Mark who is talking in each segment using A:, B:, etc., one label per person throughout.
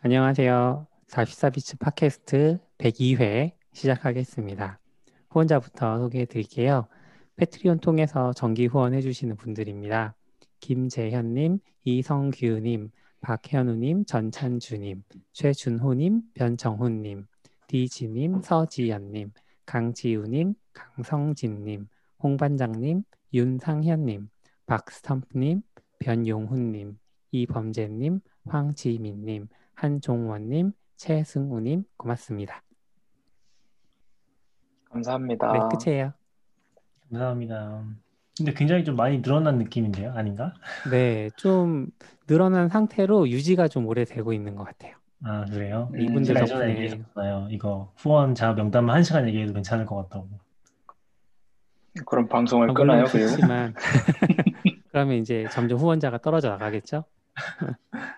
A: 안녕하세요. 44비치 팟캐스트 102회 시작하겠습니다. 후원자부터 소개해 드릴게요. 패트리온 통해서 정기 후원해 주시는 분들입니다. 김재현님, 이성규님, 박현우님, 전찬주님, 최준호님, 변정훈님, 디지님, 서지연님, 강지우님, 강성진님, 홍반장님, 윤상현님, 박스텀프님, 변용훈님, 이범재님, 황지민님, 한종원님, 최승우님 고맙습니다.
B: 감사합니다.
A: 네, 끝이에요.
C: 감사합니다. 근데 굉장히 좀 많이 늘어난 느낌인데요, 아닌가?
A: 네, 좀 늘어난 상태로 유지가 좀 오래 되고 있는 것 같아요.
C: 아 그래요?
B: 음,
A: 이분들 덕분에
C: 얘기했었어요. 이거 후원자 명단만 한 시간 얘기해도 괜찮을 것 같다고.
B: 그럼 방송을
A: 아,
B: 그리고
A: 그렇지만 그러면 이제 점점 후원자가 떨어져 나가겠죠?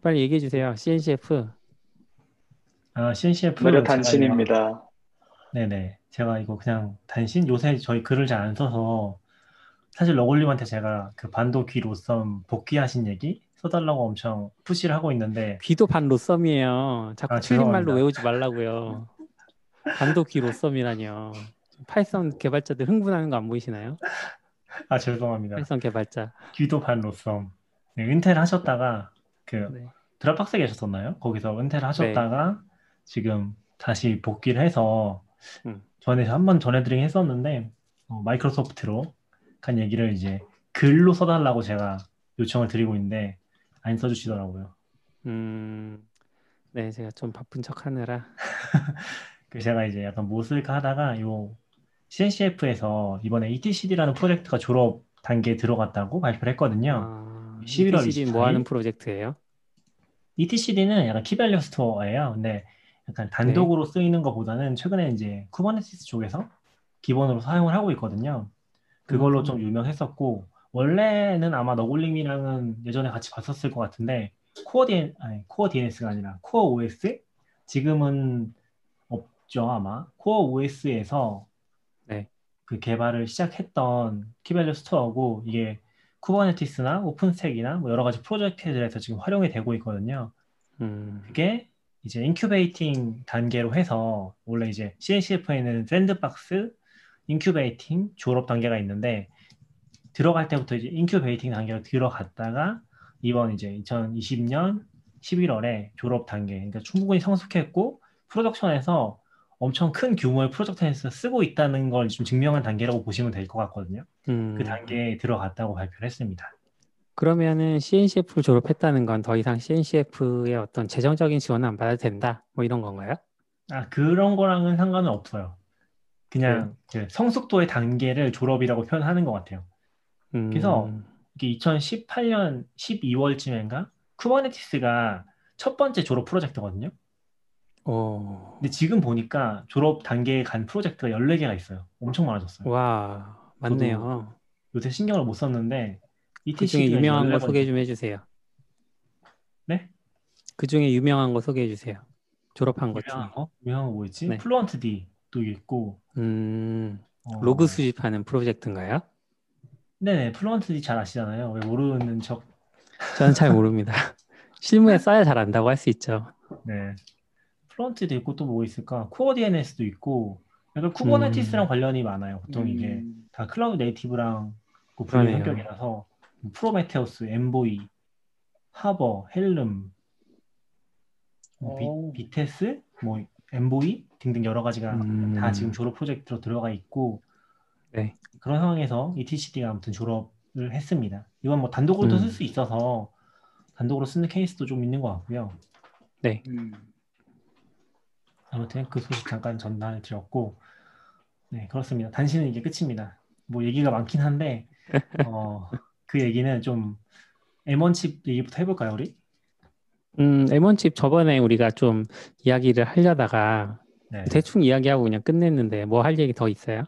A: 빨리 얘기해 주세요. CNCF.
C: 아 CNCF
B: 단신입니다.
C: 네네. 제가 이거 그냥 단신 요새 저희 글을 잘 안 써서 사실 러골님한테 제가 그 반도 귀 로썸 복귀하신 얘기 써달라고 엄청 푸시를 하고 있는데
A: 귀도 반 로썸이에요. 자꾸
C: 아,
A: 틀린 말로. 외우지 말라고요. 반도 귀 로썸이라뇨. Python 개발자들 흥분하는 거 안 보이시나요?
C: 아 죄송합니다.
A: Python 개발자.
C: 귀도 반 로썸. 네, 은퇴를 하셨다가 그
A: 네.
C: Dropbox에 계셨었나요? 거기서 은퇴를 하셨다가 지금 다시 복귀를 해서
A: 음.
C: 전에 한번 전해드리긴 했었는데 어, Microsoft로 간 얘기를 이제 글로 써달라고 제가 요청을 드리고 있는데 안 써주시더라고요.
A: 음, 네, 제가 좀 바쁜 척 하느라.
C: 그래서 제가 이제 약간 뭐 쓸까 하다가 요 CNCF에서 이번에 ETCD라는 프로젝트가 졸업 단계에 들어갔다고 발표를 했거든요.
A: 아,
C: 11월
A: ETCD 뭐 하는
C: 24일?
A: 프로젝트예요?
C: ETCD는 약간 key-value store예요. 근데 약간 단독으로 쓰이는 것보다는 최근에 이제 Kubernetes 쪽에서 기본으로 사용을 하고 있거든요. 그걸로
A: 음.
C: 좀 유명했었고 원래는 아마 너굴님이랑은 예전에 같이 봤었을 것 같은데 코어 DN 아니 코어 DNS가 아니라 코어 OS 지금은 없죠 아마 CoreOS에서
A: 네.
C: 그 개발을 시작했던 key-value store고 이게 Kubernetes나 OpenStack이나 뭐 여러 가지 프로젝트들에서 지금 활용이 되고 있거든요.
A: 음,
C: 그게 이제 incubating 단계로 해서 원래 이제 CNCF에는 sandbox, incubating, 졸업 단계가 있는데 들어갈 때부터 이제 incubating 단계로 들어갔다가 이번 이제 2020년 11월에 졸업 단계, 그러니까 충분히 성숙했고 production에서 엄청 큰 규모의 프로젝트에서 쓰고 있다는 걸 좀 증명한 단계라고 보시면 될 것 같거든요.
A: 음.
C: 그 단계에 들어갔다고 발표를 했습니다.
A: 그러면은 CNCF를 졸업했다는 건 더 이상 CNCF의 어떤 재정적인 지원을 안 받아도 된다? 뭐 이런 건가요?
C: 아, 그런 거랑은 상관은 없어요. 그냥 그 성숙도의 단계를 졸업이라고 표현하는 것 같아요.
A: 음,
C: 그래서 이게 2018년 12월쯤인가 Kubernetes가 첫 번째 졸업 프로젝트거든요.
A: 오,
C: 근데 지금 보니까 졸업 단계에 간 프로젝트가 14개가 있어요. 엄청 많아졌어요.
A: 와, 맞네요.
C: 요새 신경을 못 썼는데
A: 그 중에
C: ETC가
A: 유명한
C: 거14
A: 소개 좀 해주세요.
C: 네?
A: 그 중에 유명한 거 소개해 주세요. 졸업한 것 중에.
C: 유명한 거? 유명한 거뭐 있지?
A: 네.
C: Fluentd도 있고
A: 음,
C: 어,
A: 로그 수집하는 프로젝트인가요?
C: 네네 Fluentd 잘 아시잖아요. 왜 모르는 척
A: 저는 잘 모릅니다. 실무에 써야 잘 안다고 할 수 있죠.
C: 네. Fluent도 있고 또 뭐 있을까? CoreDNS도 있고 약간 Kubernetes랑
A: 음.
C: 관련이 많아요. 보통 이게
B: 음,
C: 다 cloud native랑 그 분야. 영역이라서 Prometheus, Envoy, Harbor, Helm, 뭐
B: 오.
C: 비, Vitess, 뭐 Envoy 등등 여러 가지가
A: 음,
C: 다 지금 졸업 프로젝트로 들어가 있고
A: 네.
C: 그런 상황에서 ETCD가 아무튼 졸업을 했습니다. 이건 뭐 단독으로도
A: 음.
C: 쓸수 있어서 단독으로 쓰는 케이스도 좀 있는 것 같고요.
B: 음.
C: 아무튼 그 소식 잠깐 전달 드렸고 네 그렇습니다. 단신은 이게 끝입니다. 뭐 얘기가 많긴 한데 어, 그 얘기는 좀 M1 칩 얘기부터 해볼까요 우리?
A: 음, M1 칩 저번에 우리가 좀 이야기를 하려다가
C: 네.
A: 대충 이야기하고 그냥 끝냈는데 뭐 할 얘기 더 있어요?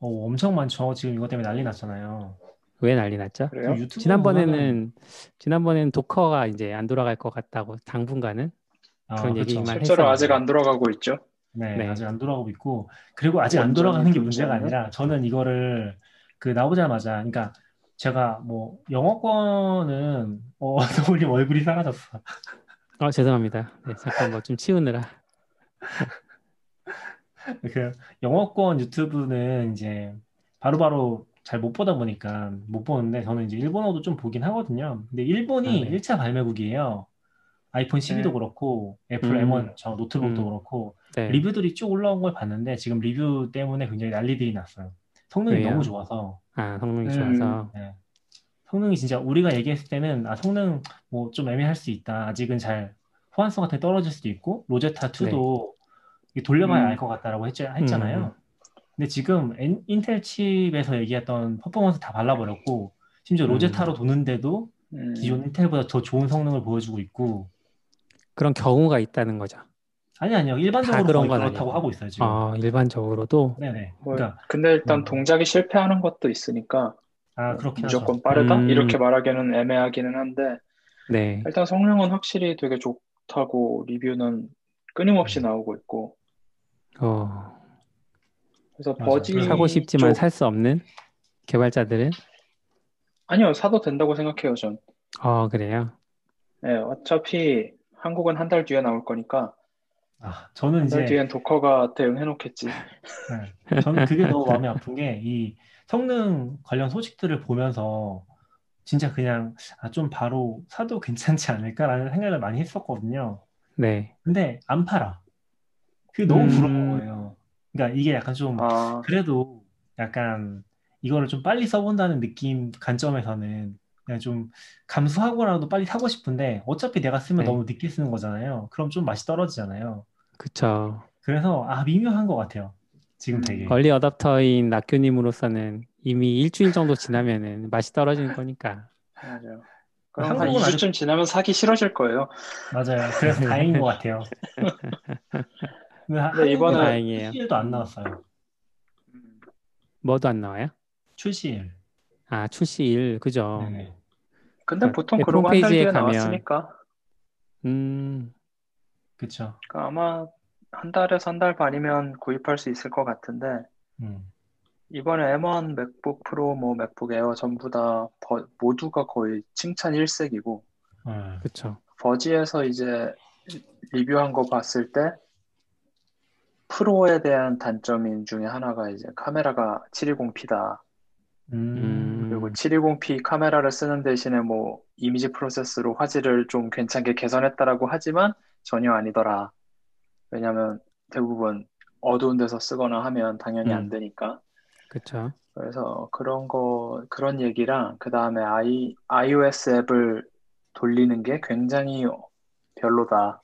C: 어, 엄청 많죠. 지금 이것 때문에 난리 났잖아요.
A: 왜 난리 났죠?
B: 그래요?
C: 그 유튜브 보면은-
A: 지난번에는 지난번에는 도커가 이제 안 돌아갈 것 같다고 당분간은
C: 아,
A: 그런
C: 그쵸.
A: 얘기만
B: 실제로
A: 했었는데.
B: 아직 안 돌아가고 있죠.
C: 네,
A: 네.
C: 아직 안 돌아가고 있고 그리고 아직 안 돌아가는 게 문제가? 아니라 저는 이거를 그 나오자마자 그러니까 제가 뭐 영어권은 어, 너울님 얼굴이 사라졌어.
A: 어 죄송합니다. 네, 잠깐 뭐 좀 치우느라.
C: 그 영어권 유튜브는 이제 바로바로 잘 못 보다 보니까 못 보는데 저는 이제 일본어도 좀 보긴 하거든요. 근데 일본이
A: 아, 네.
C: 1차 발매국이에요. 아이폰 12도
B: 네.
C: 그렇고 애플
A: 음.
C: M1 저 노트북도
A: 음.
C: 그렇고
A: 네.
C: 리뷰들이 쭉 올라온 걸 봤는데 지금 리뷰 때문에 굉장히 난리들이 났어요. 성능이
A: 왜요?
C: 너무 좋아서
A: 아 성능이
B: 음.
A: 좋아서.
C: 네. 성능이 진짜 우리가 얘기했을 때는 아 성능 뭐 좀 애매할 수 있다. 아직은 잘 호환성 같은 게 떨어질 수도 있고 로제타 2도 돌려봐야
B: 음.
C: 알것 같다라고 했, 했잖아요.
A: 음.
C: 근데 지금 엔- 인텔 칩에서 얘기했던 퍼포먼스 다 발라버렸고 심지어
A: 음.
C: 로제타로 도는데도
B: 음.
C: 기존 인텔보다 더 좋은 성능을 보여주고 있고
A: 그런 경우가 있다는 거죠.
C: 아니 아니요 일반적으로
A: 그런 건
C: 그렇다고
A: 아니고.
C: 하고 있어요 지금.
A: 어, 일반적으로도
C: 네네.
B: 뭐,
C: 그러니까
B: 근데 일단
C: 음.
B: 동작이 실패하는 것도 있으니까
C: 아 하죠.
B: 무조건 빠르다?
A: 음.
B: 이렇게 말하기는 애매하기는 한데
A: 네.
B: 일단 성능은 확실히 되게 좋다고 리뷰는 끊임없이
C: 음.
B: 나오고 있고
A: 어,
B: 그래서
C: 맞아요.
B: 버지
A: 사고 싶지만
B: 쪽
A: 살수 없는 개발자들은
B: 아니요 사도 된다고 생각해요 전.
A: 어, 그래요.
B: 네, 어차피 한국은 한 달 뒤에 나올 거니까
C: 아 저는
B: 한 달
C: 이제
B: 뒤엔 도커가 대응해 놓겠지.
C: 네. 저는 그게 너무 마음이 아픈 게 이 성능 관련 소식들을 보면서 진짜 그냥 아, 좀 바로 사도 괜찮지 않을까라는 생각을 많이 했었거든요.
A: 네.
C: 근데 안 팔아. 그게 너무
A: 음.
C: 부러운 거예요. 그러니까 이게 약간 좀
B: 아,
C: 그래도 약간 이거를 좀 빨리 써본다는 느낌 관점에서는 그냥 좀 감수하고라도 빨리 사고 싶은데 어차피 내가 쓰면
A: 네.
C: 너무 늦게 쓰는 거잖아요. 그럼 좀 맛이 떨어지잖아요.
A: 그쵸.
C: 그래서 아 미묘한 것 같아요. 지금
B: 음.
C: 되게.
A: 얼리 어답터인 낙교님으로서는 이미 일주일 정도 지나면은 맛이 떨어지는 거니까.
B: 맞아요. 그럼 한
C: 한국은 아직
B: 2주쯤 지나면 사기 싫어질 거예요.
C: 맞아요. 그래서 다행인 것 같아요. 근데 하-
B: 네, 이번에-
A: 다행이에요.
C: 출시일도 안 나왔어요.
B: 음.
A: 뭐도 안 나와요?
C: 출시일.
A: 아, 출시일. 그죠.
C: 네네.
B: 근데
A: 그
B: 보통
A: 애플
B: 그러고 한달 뒤에
A: 가면-
B: 나왔으니까
A: 음,
C: 그쵸.
B: 그러니까 아마 한 달에서 한 달 반이면 구입할 수 있을 것 같은데
C: 음.
B: 이번에 M1 MacBook Pro, 뭐 MacBook Air 전부 다 버- 모두가 거의 칭찬 일색이고
C: 어,
A: 그쵸.
B: 버지에서 이제 리뷰한 거 봤을 때 Pro에 대한 단점인 중에 하나가 이제 카메라가 720p다.
C: 음.
B: 그리고 720p 카메라를 쓰는 대신에 뭐 image process로 화질을 좀 괜찮게 개선했다라고 하지만 전혀 아니더라. 왜냐면 대부분 어두운 데서 쓰거나 하면 당연히 안
A: 음.
B: 되니까.
A: 그쵸.
B: 그래서 그런 거, 그런 얘기랑 그 다음에 i, iOS 앱을 돌리는 게 굉장히 별로다.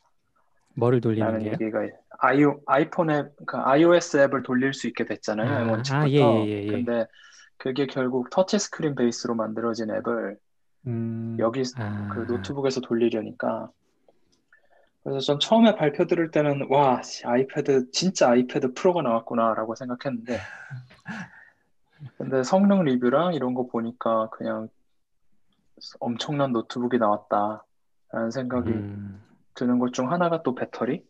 A: 뭐를 돌리는 게요?
B: 얘기가 i, 아이폰 앱, 그 iOS 앱을 돌릴 수 있게 됐잖아요.
A: 아,
B: M1
A: 아. 예, 예, 예, 예.
B: 근데 그게 결국 터치 스크린 베이스로 만들어진 앱을
C: 음.
B: 여기
A: 아,
B: 그 노트북에서 돌리려니까 그래서 전 처음에 발표 들을 때는 와 씨, 아이패드 진짜 아이패드 프로가 나왔구나라고 생각했는데 근데 성능 리뷰랑 이런 거 보니까 그냥 엄청난 노트북이 나왔다라는 생각이
A: 음,
B: 드는 것 중 하나가 또 배터리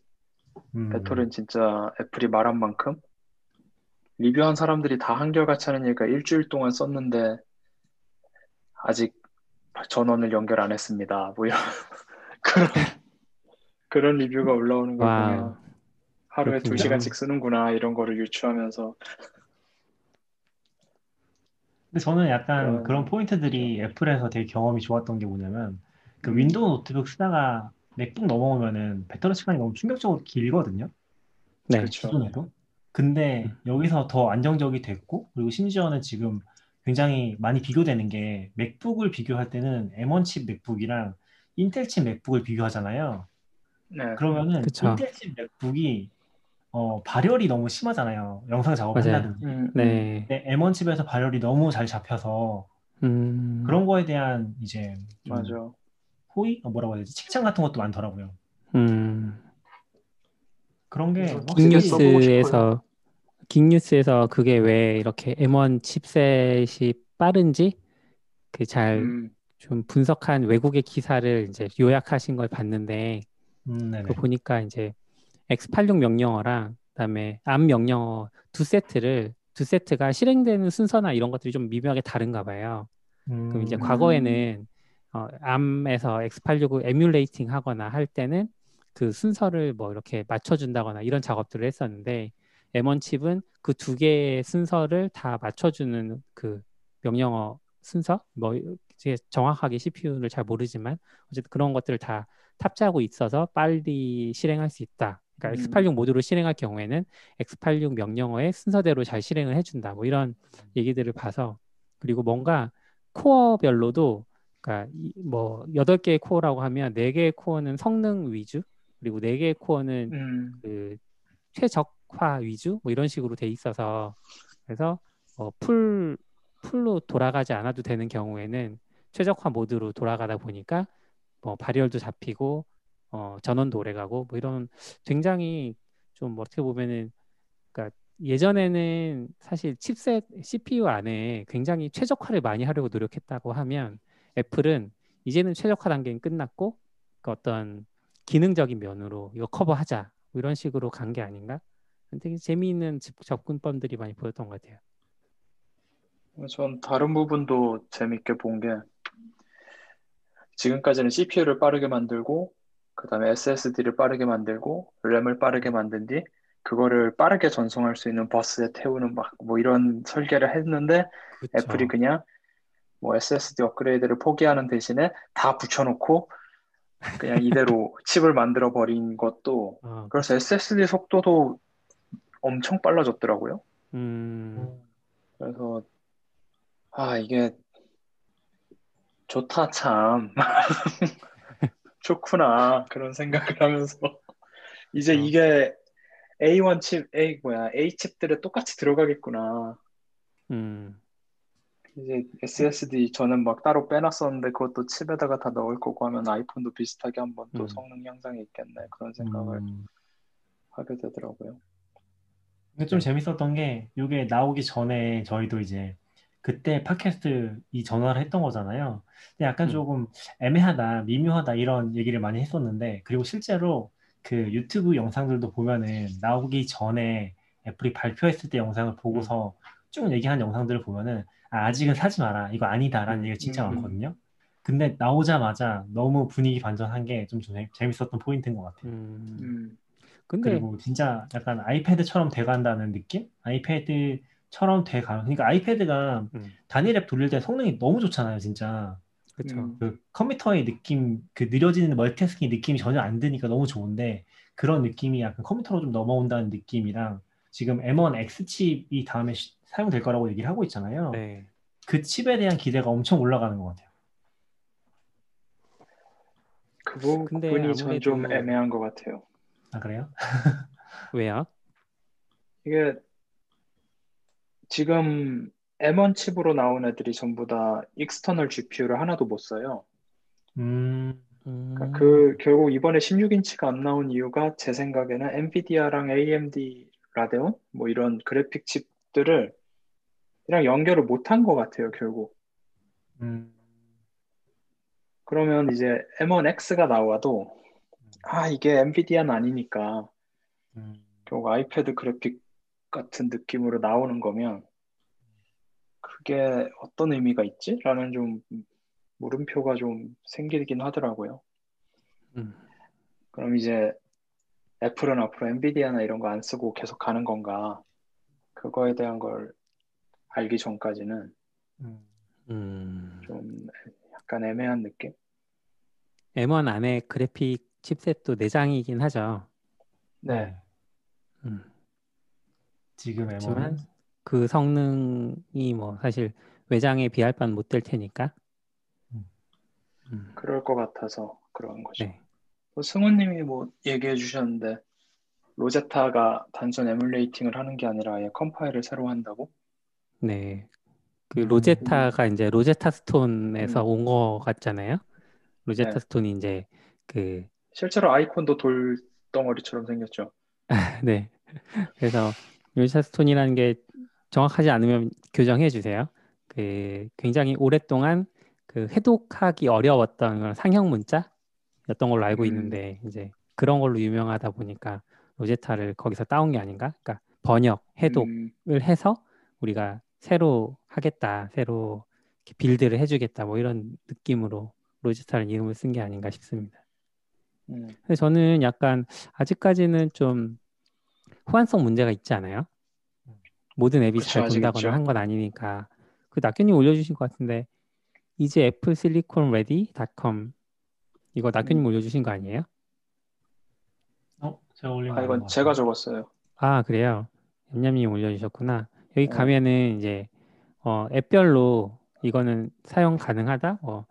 C: 음.
B: 배터리는 진짜 애플이 말한 만큼 리뷰한 사람들이 다 한결같이 하는 얘기가 일주일 동안 썼는데 아직 전원을 연결 안 했습니다. 뭐 이런 그런 그런 리뷰가 올라오는 걸
A: 와우.
B: 보면 하루에 두
A: 그렇군요.
B: 시간씩 쓰는구나 이런 거를 유추하면서
C: 근데 저는 약간
B: 그런-
C: 그런 포인트들이 Apple에서 되게 경험이 좋았던 게 뭐냐면 그
B: 음.
C: Windows 노트북 쓰다가 MacBook 넘어오면은 배터리 시간이 너무 충격적으로 길거든요.
A: 네.
B: 그렇죠.
C: 기존에도. 근데
A: 음.
C: 여기서 더 안정적이 됐고 그리고 심지어는 지금 굉장히 많이 비교되는 게 맥북을 비교할 때는 M1 칩 맥북이랑 인텔 칩 맥북을 비교하잖아요.
B: 네.
C: 그러면은
A: 그쵸.
C: 인텔 칩 맥북이 어, 발열이 너무 심하잖아요. 영상 작업을
A: 맞아요.
C: 한다든지.
B: 음,
A: 네.
C: 근데 M1 칩에서 발열이 너무 잘 잡혀서
A: 음,
C: 그런 거에 대한 이제
B: 음,
C: 좀
B: 맞아.
C: 호의? 어, 뭐라고 해야 되지? 칭찬 같은 것도 많더라고요.
A: 음,
C: 그런 게
A: 긱뉴스에서 긱뉴스에서 그게 왜 이렇게 M1 칩셋이 빠른지 그 잘좀
B: 음,
A: 분석한 외국의 기사를 이제 요약하신 걸 봤는데
C: 음.
A: 그 보니까 이제 X86 명령어랑 그다음에 ARM 명령어 두 세트를 두 세트가 실행되는 순서나 이런 것들이 좀 미묘하게 다른가 봐요. 그럼 이제
C: 음,
A: 과거에는 어, 암에서 X86을 에뮬레이팅 하거나 할 때는 그 순서를 뭐 이렇게 맞춰준다거나 이런 작업들을 했었는데 M1 칩은 그 두 개의 순서를 다 맞춰주는 그 명령어 순서 뭐 이게 정확하게 CPU를 잘 모르지만 어쨌든 그런 것들을 다 탑재하고 있어서 빨리 실행할 수 있다. 그러니까
B: 음.
A: X86 모듈을 실행할 경우에는 X86 명령어의 순서대로 잘 실행을 해준다. 뭐 이런 얘기들을 봐서 그리고 뭔가 코어별로도 그러니까 이- 뭐 여덟 개의 코어라고 하면 네 개의 코어는 성능 위주 그리고 네 개의 코어는
B: 음,
A: 그 최적화 위주? 뭐 이런 식으로 돼 있어서 그래서 어, full full로 돌아가지 않아도 되는 경우에는 최적화 모드로 돌아가다 보니까 뭐 발열도 잡히고 어, 전원도 오래가고 뭐 이런 굉장히 좀 어떻게 보면은 그러니까 예전에는 사실 chipset CPU 안에 굉장히 최적화를 많이 하려고 노력했다고 하면 애플은 이제는 최적화 단계는 끝났고 그 어떤 기능적인 면으로 이거 커버하자 뭐 이런 식으로 간 게 아닌가? 되게 재미있는 집- 접근법들이 많이 보였던 것 같아요.
B: 전 다른 부분도 재밌게 본 게 지금까지는 CPU를 빠르게 만들고 그 다음에 SSD를 빠르게 만들고 램을 빠르게 만든 뒤 그거를 빠르게 전송할 수 있는 버스에 태우는 막 뭐 이런 설계를 했는데
A: 그쵸.
B: 애플이 그냥 뭐 SSD 업그레이드를 포기하는 대신에 다 붙여놓고 그냥 이대로 칩을 만들어 버린 것도
A: 어,
B: 그래서 SSD 속도도 엄청 빨라졌더라고요.
A: 음,
B: 그래서 아 이게 좋다 참 좋구나 그런 생각을 하면서 이제
A: 어.
B: 이게 A1 칩, A 뭐야 A 칩들에 똑같이 들어가겠구나.
A: 음,
B: 이제 SSD 저는 막 따로 빼놨었는데 그것도 칩에다가 다 넣을 거고 하면 아이폰도 비슷하게 한번 또
A: 음.
B: 성능 향상이 있겠네 그런 생각을
C: 음.
B: 하게 되더라고요.
C: 근데 좀 재밌었던 게 이게 나오기 전에 저희도 이제 그때 팟캐스트 이 전화를 했던 거잖아요. 근데 약간
A: 음.
C: 조금 애매하다, 미묘하다 이런 얘기를 많이 했었는데 그리고 실제로 그 유튜브 영상들도 보면은 나오기 전에 애플이 발표했을 때 영상을 보고서 쭉 얘기한 영상들을 보면은 아, 아직은 사지 마라. 이거 아니다라는
A: 음.
C: 얘기가 진짜
B: 음.
C: 많거든요. 근데 나오자마자 너무 분위기 반전한 게 좀 재밌었던 포인트인 것 같아요.
A: 음.
B: 음,
A: 근데
C: 그리고 진짜 약간 아이패드처럼 돼간다는 느낌? 아이패드처럼 돼가. 그러니까 아이패드가
A: 음,
C: 단일 앱 돌릴 때 성능이 너무 좋잖아요, 진짜.
A: 그쵸.
B: 음.
C: 그 컴퓨터의 느낌, 그 느려지는 멀티태스킹 느낌이 전혀 안 드니까 너무 좋은데 그런 느낌이 약간 컴퓨터로 좀 넘어온다는 느낌이랑 지금 M1 X 칩이 다음에 시- 사용될 거라고 얘기를 하고 있잖아요.
A: 네.
C: 그 칩에 대한 기대가 엄청 올라가는 것 같아요.
B: 그 부- 부분이 전 좀 애매한 것 같아요.
C: 아 그래요?
A: 왜요?
B: 이게 지금 M1 칩으로 나온 애들이 전부 다 external GPU를 하나도 못 써요.
C: 음,
A: 음,
B: 그러니까 그 결국 이번에 16인치가 안 나온 이유가 제 생각에는 엔비디아랑 AMD 라데온 뭐 이런 그래픽 칩들을 이랑 연결을 못한 것 같아요, 결국.
C: 음,
B: 그러면 이제 M1X가 나와도 아 이게 엔비디아는 아니니까
C: 음.
B: 결국 아이패드 그래픽 같은 느낌으로 나오는 거면 그게 어떤 의미가 있지? 라는 좀 물음표가 좀 생기긴 하더라고요.
A: 음,
B: 그럼 이제 애플은 앞으로 엔비디아나 이런 거 안 쓰고 계속 가는 건가? 그거에 대한 걸 알기 전까지는
C: 음.
A: 음.
B: 좀 약간 애매한 느낌?
A: M1 안에 그래픽 칩셋도 내장이긴 하죠.
B: 네.
A: 음.
C: 지금
A: 그렇지만
C: M1은
A: 그 성능이 뭐 사실 외장에 비할 바는 못 될 테니까.
C: 음.
A: 음,
B: 그럴 것 같아서 그런 거죠.
A: 네.
B: 뭐 승우님이 뭐 얘기해 주셨는데 로제타가 단순 emulating을 하는 게 아니라 아예 컴파일을 새로 한다고?
A: 네. 그
C: 음.
A: 로제타가 이제 로제타 스톤에서
B: 음.
A: 온거 같잖아요. 로제타
B: 네.
A: 스톤이 이제 그
B: 실제로 아이콘도 돌 덩어리처럼 생겼죠.
A: 네. 그래서 로제타 스톤이라는 게 정확하지 않으면 교정해 주세요. 그 굉장히 오랫동안 그 해독하기 어려웠던 상형 문자 였던 걸로 알고
B: 음.
A: 있는데 이제 그런 걸로 유명하다 보니까 로제타를 거기서 따온 게 아닌가? 그러니까 번역, 해독
B: 음,
A: 을 해서 우리가 새로 하겠다, 새로 이렇게 build를 해주겠다 뭐 이런 느낌으로 로제스타라는 이름을 쓴 게 아닌가 싶습니다.
B: 음,
A: 근데 저는 약간 아직까지는 좀 호환성 문제가 있지 않아요? 모든 앱이
B: 그쵸,
A: 잘
B: 있죠.
A: 한건 아니니까. 그 낙균님 올려주신 것 같은데 이제 애플 실리콘 ready 닷컴 이거 낙균님 올려주신 거 아니에요?
C: 어, 제가 올린 거
B: 아 이건
C: 것
B: 제가. 적었어요.
A: 아 그래요? 냠냠님 올려주셨구나. 여기
B: 네.
A: 가면은 이제 어, 앱별로 이거는 사용 가능하다. 어,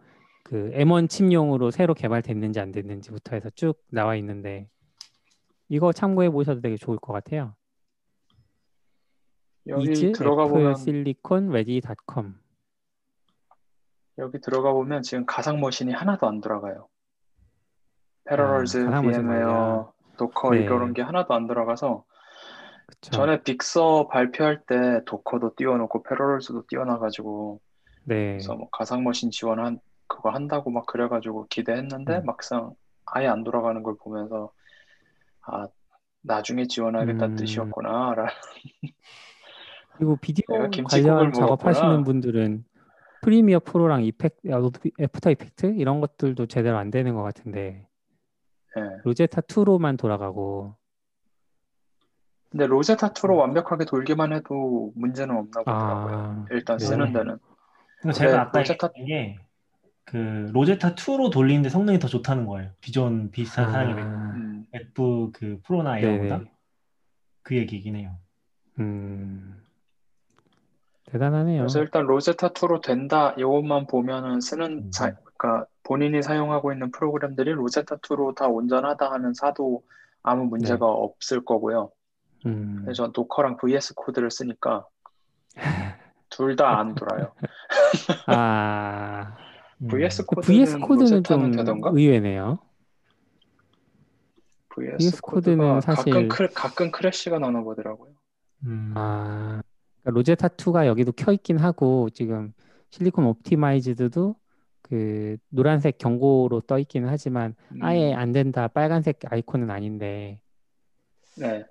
A: 그 M1 칩용으로 새로 개발됐는지 안 됐는지부터 해서 쭉 나와 있는데 이거 참고해 보셔도 되게 좋을 것 같아요.
B: 여기 들어가 보면
A: 실리콘 ready닷컴.
B: 여기 들어가 보면 지금 가상 머신이 하나도 안 돌아가요. 패러럴즈,
A: 아,
B: VM웨어. 도커
A: 네.
B: 이런 게 하나도 안 들어가서
A: 그쵸?
B: 전에 빅서 발표할 때 도커도 띄워놓고 패러럴즈도 띄워놔가지고
A: 네.
B: 그래서 뭐 가상 머신 지원한 그거 한다고 막 그래가지고 기대했는데
A: 음.
B: 막상 아예 안 돌아가는 걸 보면서 아 나중에 지원하겠다는
A: 음.
B: 뜻이었구나. 라
A: 그리고 비디오 관련 작업하시는. 분들은 프리미어 프로랑 이펙트, 아, 애프터 이펙트 이런 것들도 제대로 안 되는 것 같은데
B: 예.
A: 로제타 2로만 돌아가고
B: 근데 로제타 2로 완벽하게 돌기만 해도 문제는 없나 보더라고요.
A: 아,
B: 일단
A: 그래요?
B: 쓰는 데는.
C: 그러니까 제가
B: 네,
C: 아까
B: 로제타-
C: 얘기한 게 그 로제타 2로 돌리는데 성능이 더 좋다는 거예요. 기존 비슷한 사양의 맥-
A: 아,
B: 음,
C: 맥북 그 프로나 에어보다
A: 네네.
C: 그 얘기긴 해요.
A: 음, 대단하네요.
B: 그래서 일단 로제타 2로 된다 이것만 보면은 쓰는
C: 음.
B: 자, 그러니까 본인이 사용하고 있는 프로그램들이 로제타 2로 다 온전하다 하는 사도 아무 문제가 없을 거고요.
A: 음,
B: 그래서 전 도커랑 VS 코드를 쓰니까 둘 다 안 돌아요.
A: 아,
C: 음.
B: VS
A: 그
B: 코드는
A: VS 코드는 좀
B: 로제타는 되던가?
A: 의외네요.
B: VS
A: VS 코드는 사실-
B: 가끔 크, 가끔 crash가 나나 보더라고요.
C: 음.
A: 아, 그러니까 로제타 2가 여기도 켜 있긴 하고 지금 silicon optimized도 그 노란색 경고로 떠 있기는 하지만
B: 음,
A: 아예 안 된다 빨간색 아이콘은 아닌데
B: 네.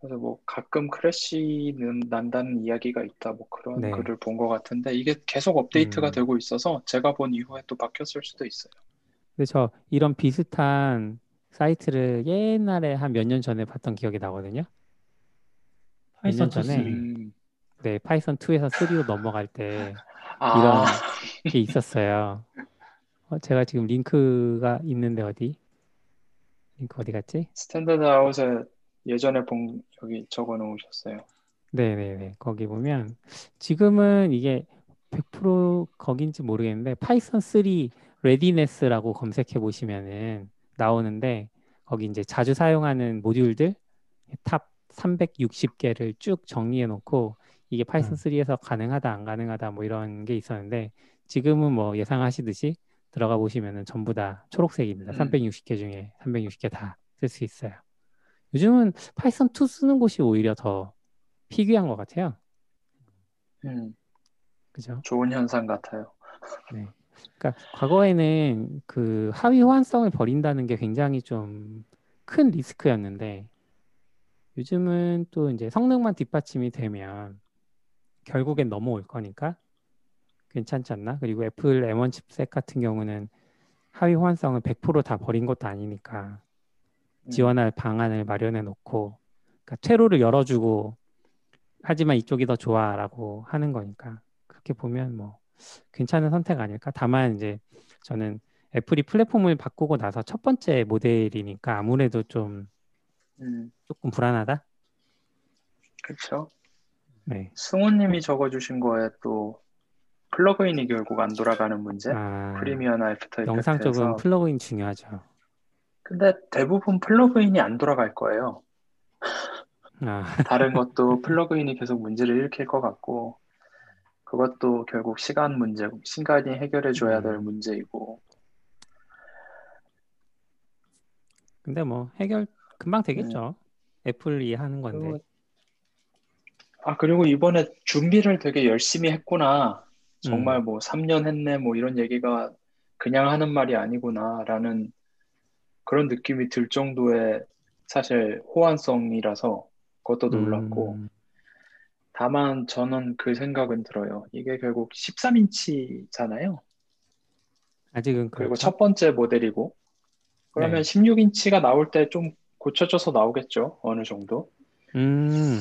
B: 그래서 뭐 가끔 crash는 난다는 이야기가 있다 뭐 그런
A: 네.
B: 글을 본 것 같은데 이게 계속 업데이트가
A: 음.
B: 되고 있어서 제가 본 이후에 또 바뀌었을 수도 있어요.
A: 그래서 이런 비슷한 사이트를 옛날에 한 몇 년 전에 봤던 기억이 나거든요.
C: 파이썬 몇년2
A: 전에
C: 3.
B: 음.
A: 네, 파이썬 2에서 3로 넘어갈 때
B: 아,
A: 이런 게 있었어요. 어, 제가 지금 링크가 있는데 어디? 링크 어디 갔지?
B: 스탠다드 아웃에 예전에 본 여기 적어 놓으셨어요.
A: 네네네. 거기 보면 지금은 이게 100% 거긴지 모르겠는데 파이썬 3 readiness라고 검색해 보시면은 나오는데 거기 이제 자주 사용하는 모듈들 top 360개를 쭉 정리해 놓고 이게 파이썬
C: 음.
A: 3에서 가능하다 안 가능하다 뭐 이런 게 있었는데 지금은 뭐 예상하시듯이 들어가 보시면은 전부 다 초록색입니다.
B: 음.
A: 360개 중에 360개 다 쓸 수 있어요. 요즘은 파이썬 2 쓰는 곳이 오히려 더 희귀한 것 같아요.
B: 음,
A: 그죠?
B: 좋은 현상 같아요.
A: 네. 그러니까 과거에는 그 하위 호환성을 버린다는 게 굉장히 좀 큰 리스크였는데 요즘은 또 이제 성능만 뒷받침이 되면 결국엔 넘어올 거니까 괜찮지 않나? 그리고 애플 M1 칩셋 같은 경우는 하위 호환성을 100%다 버린 것도 아니니까
B: 음,
A: 지원할 방안을 마련해 놓고 그러니까 퇴로를 열어주고 하지만 이쪽이 더 좋아라고 하는 거니까 그렇게 보면 뭐 괜찮은 선택 아닐까? 다만 이제 저는 애플이 플랫폼을 바꾸고 나서 첫 번째 모델이니까 아무래도 좀
B: 음,
A: 조금 불안하다.
B: 그렇죠.
A: 네.
B: 승우님이 적어주신 거에 또 플러그인이 결국 안 돌아가는 문제.
A: 아,
B: 프리미어나 애프터
A: 영상 쪽은
B: 이펙트에서.
A: 플러그인 중요하죠.
B: 근데 대부분 플러그인이 안 돌아갈 거예요.
A: 아,
B: 다른 것도 플러그인이 계속 문제를 일으킬 것 같고 그것도 결국 시간 문제, 시간이 해결해 줘야 될
A: 음.
B: 문제이고
A: 근데 뭐 해결 금방 되겠죠. 애플이 하는 건데.
B: 그리고- 아 그리고 이번에 준비를 되게 열심히 했구나. 정말
A: 음.
B: 뭐 3년 했네 뭐 이런 얘기가 그냥 하는 말이 아니구나라는 그런 느낌이 들 정도의 사실 호환성이라서 그것도 놀랐고
A: 음,
B: 다만 저는 그 생각은 들어요. 이게 결국 13인치잖아요.
A: 아직은
B: 그리고
A: 그렇죠.
B: 첫 번째 모델이고 그러면
A: 네.
B: 16인치가 나올 때 좀 고쳐져서 나오겠죠. 어느 정도.
A: 음,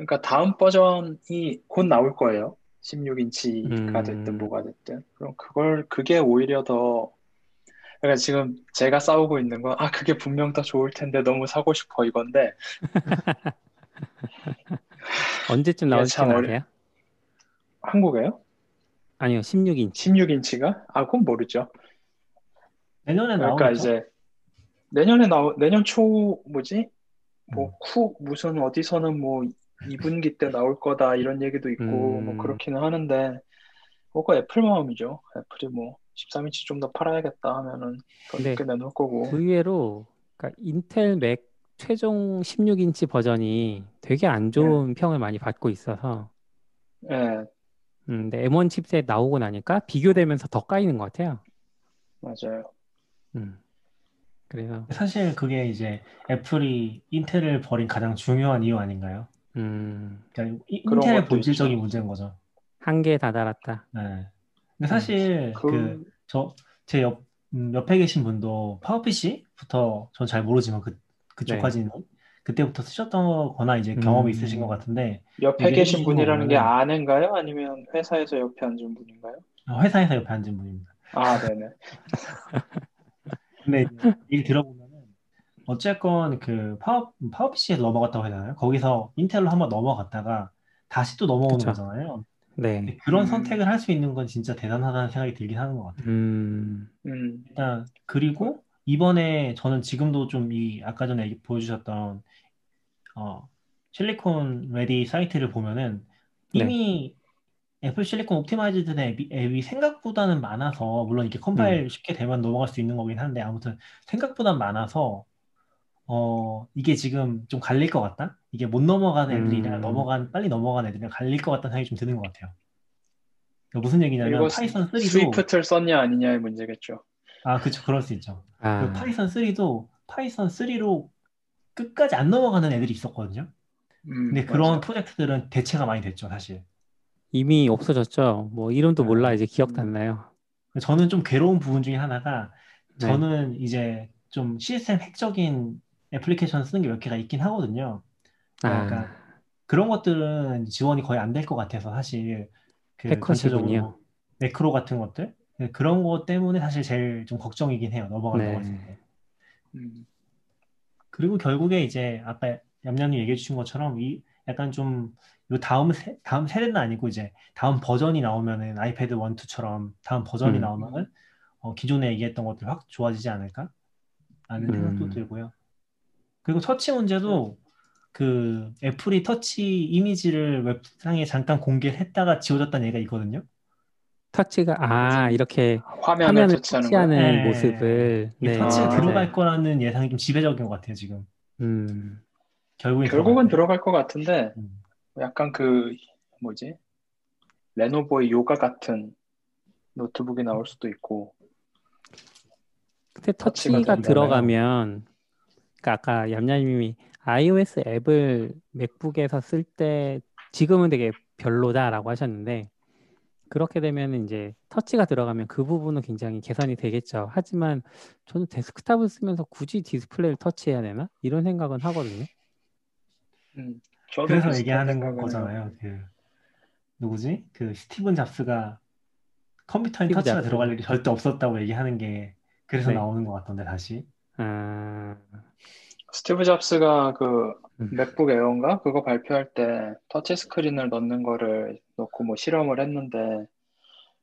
B: 그러니까 다음 버전이 곧 나올 거예요. 16인치가
A: 음.
B: 됐든 뭐가 됐든. 그럼 그걸 그게 오히려 더 그러니까 지금 제가 싸우고 있는 건 아 그게 분명 더 좋을 텐데 너무 사고 싶어 이건데
A: 언제쯤 나올지
B: 참 어려-
A: 아세요?
B: 한국에요?
A: 아니요, 16인치.
B: 16인치가? 아 그건 모르죠.
C: 내년에
B: 그러니까
C: 나오겠죠?
B: 이제 내년에 나오 내년 초 뭐지? 뭐
C: 음.
B: 쿠 무슨 어디서는 뭐 2분기 때 나올 거다 이런 얘기도 있고
A: 음.
B: 뭐 그렇기는 하는데 그거 애플 마음이죠. 애플이 뭐 13인치 좀 더 팔아야겠다 하면은 더 늦게 내놓을 거고.
A: 의외로 그러니까 인텔 맥 최종 16인치 버전이 되게 안 좋은 평을 많이 받고 있어서
B: 예,
A: 음, 근데 M1 칩셋 나오고 나니까 비교되면서 더 까이는 것 같아요.
B: 맞아요.
A: 음. 그래서
C: 사실 그게 이제 애플이 인텔을 버린 가장 중요한 이유 아닌가요?
A: 음,
C: 그러니까 인텔의 본질적인
B: 있죠.
C: 문제인 거죠.
A: 한계에 다다랐다.
C: 네. 근데 사실
B: 그,
C: 그저제옆 옆에 계신 분도 파워PC부터 전 잘 모르지만 그 그쪽까지는 그때부터 쓰셨던 거나 이제 경험이
A: 음.
C: 있으신 것 같은데
B: 옆에 계신 분이라는 게
C: 거는-
B: 아내인가요? 아니면 회사에서 옆에 앉은 분인가요?
C: 회사에서 옆에 앉은 분입니다.
B: 아, 네네.
C: 근데 얘기 들어보면은 어쨌건 그 파워 PowerPC에 넘어갔다고 해야 되나요? 거기서 인텔로 한번 넘어갔다가 다시 또 넘어오는
A: 그쵸.
C: 거잖아요.
A: 네.
C: 근데 그런
B: 음.
C: 선택을 할 수 있는 건 진짜 대단하다는 생각이 들긴 하는 것 같아요.
A: 음,
B: 음,
C: 일단 그리고 이번에 저는 지금도 좀 이 아까 전에 보여주셨던 어 Silicon Ready 사이트를 보면은
A: 네.
C: 이미 애플 실리콘 optimized 앱이, 앱이 생각보다는 많아서 물론 이게 컴파일 쉽게 되면 넘어갈 수 있는 거긴 한데 아무튼 생각보다 많아서 어 이게 지금 좀 갈릴 것 같다? 이게 못 넘어가는 애들이랑
A: 음.
C: 넘어간 빨리 넘어간 애들이랑 갈릴 것 같다는 생각이 좀 드는 것 같아요. 그러니까 무슨 얘기냐면
B: 이거
C: Python 3도
B: Swift를 썼냐 아니냐의 문제겠죠.
C: 아 그쵸 그럴 수 있죠. 그
A: 아,
C: Python 3도 Python 3로 끝까지 안 넘어가는 애들이 있었거든요.
B: 음,
C: 근데 그런
B: 맞아요.
C: 프로젝트들은 대체가 많이 됐죠, 사실.
A: 이미 없어졌죠. 뭐 이름도 몰라 이제 기억도 안 나요.
C: 저는 좀 괴로운 부분 중에 하나가
A: 네.
C: 저는 이제 좀 시스템 핵적인 애플리케이션 쓰는 게 몇 개가 있긴 하거든요. 그러니까
A: 아,
C: 그런 것들은 지원이 거의 안 될 것 같아서 사실 그. 전체적으로 매크로 같은 것들 네, 그런 것 때문에 사실 제일 좀 걱정이긴 해요. 넘어간다고
A: 네.
C: 했을 때.
B: 음,
C: 그리고 결국에 이제 아까 얌얌님 얘기해 주신 것처럼 이 약간 좀 요 다음 세, 다음 세대는 아니고 이제 다음 버전이 나오면은 아이패드 1, 2처럼 다음 버전이
A: 음.
C: 나오면은 어, 기존에 얘기했던 것들 확 좋아지지 않을까? 라는
A: 음.
C: 생각도 들고요. 그리고 터치 문제도 그 애플이 터치 이미지를 웹상에 잠깐 공개를 했다가 지워졌다는 얘기가 있거든요.
A: 터치가 아 이렇게
B: 화면을
A: 화면을
B: 터치하는
C: 네.
A: 모습을
C: 이
A: 네,
C: 터치가
B: 아,
C: 들어갈
A: 네.
C: 거라는 예상이 좀 지배적인 것 같아요, 지금.
A: 음,
C: 결국엔
B: 결국은
C: 들어갈
B: 것 같은데
C: 음.
B: 약간 그 뭐지? 레노버의 요가 같은 노트북이 나올 수도 있고
A: 근데
B: 터치가
A: 터치가. 들어가면 그러니까 아까 얌얌님이 iOS 앱을 맥북에서 쓸 때 지금은 되게 별로다라고 하셨는데 그렇게 되면 이제 터치가 들어가면 그 부분은 굉장히 개선이 되겠죠. 하지만 저는 데스크탑을 쓰면서 굳이 디스플레이를 터치해야 되나? 이런 생각은 하거든요.
B: 음, 저도
C: 그래서 얘기하는. 거잖아요. 그 누구지? 그 스티븐 잡스가 컴퓨터에 터치가
A: 잡스.
C: 들어갈 일이 절대 없었다고 얘기하는 게 그래서
A: 네.
C: 나오는 것 같던데 다시.
A: 아,
B: 스티브 잡스가 그
A: 음.
B: 맥북 에어인가 그거 발표할 때 터치 스크린을 넣는 거를 넣고 뭐 실험을 했는데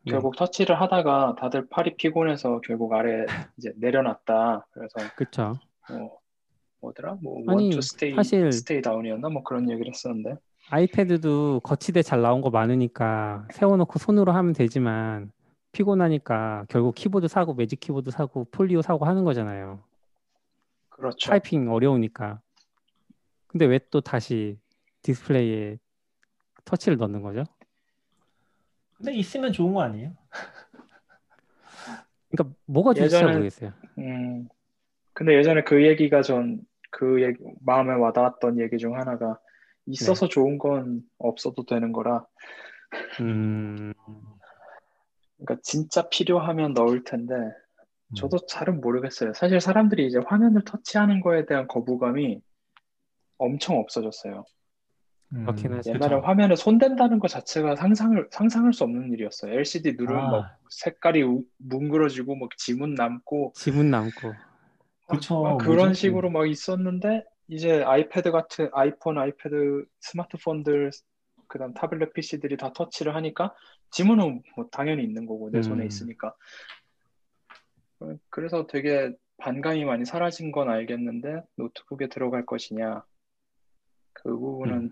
A: 네.
B: 결국 터치를 하다가 다들 팔이 피곤해서 결국 아래 이제 내려놨다. 그래서
A: 그쵸.
B: 뭐 뭐더라? 뭐 want to stay
A: 사실-
B: stay down이었나? 뭐 그런 얘기를 했었는데.
A: 아이패드도 거치대 잘 나온 거 많으니까 세워놓고 손으로 하면 되지만 피곤하니까 결국 키보드 사고 Magic Keyboard 사고 Folio 사고 하는 거잖아요.
B: 그렇죠.
A: 타이핑 어려우니까. 근데 왜 또 다시 디스플레이에 터치를 넣는 거죠?
C: 근데 있으면 좋은 거 아니에요?
A: 그러니까 뭐가 좋을지 잘
B: 예전에-
A: 모르겠어요.
B: 있어서 좋은 건 없어도 되는 거라.
A: 음,
B: 그러니까 진짜 필요하면 넣을 텐데 저도 잘은 모르겠어요. 사실 사람들이 이제 화면을 터치하는 거에 대한 거부감이 엄청 없어졌어요.
C: 음.
B: 옛날에. 화면에 손댄다는 것 자체가 상상을 상상할 수 없는 일이었어요. LCD 누르면
C: 아.
B: 막 색깔이 우- 뭉그러지고 막 지문 남고
A: 지문 남고.
C: 그쵸,
B: 막 그런
C: 뭐지?
B: 식으로 막 있었는데 이제 아이패드 같은 아이폰, 아이패드, 스마트폰들 그다음 타블렛 PC들이 다 터치를 하니까 지문은 뭐 당연히 있는 거고 내 손에
A: 음.
B: 있으니까 그래서 되게 반감이 많이 사라진 건 알겠는데 노트북에 들어갈 것이냐 그 부분은
A: 음.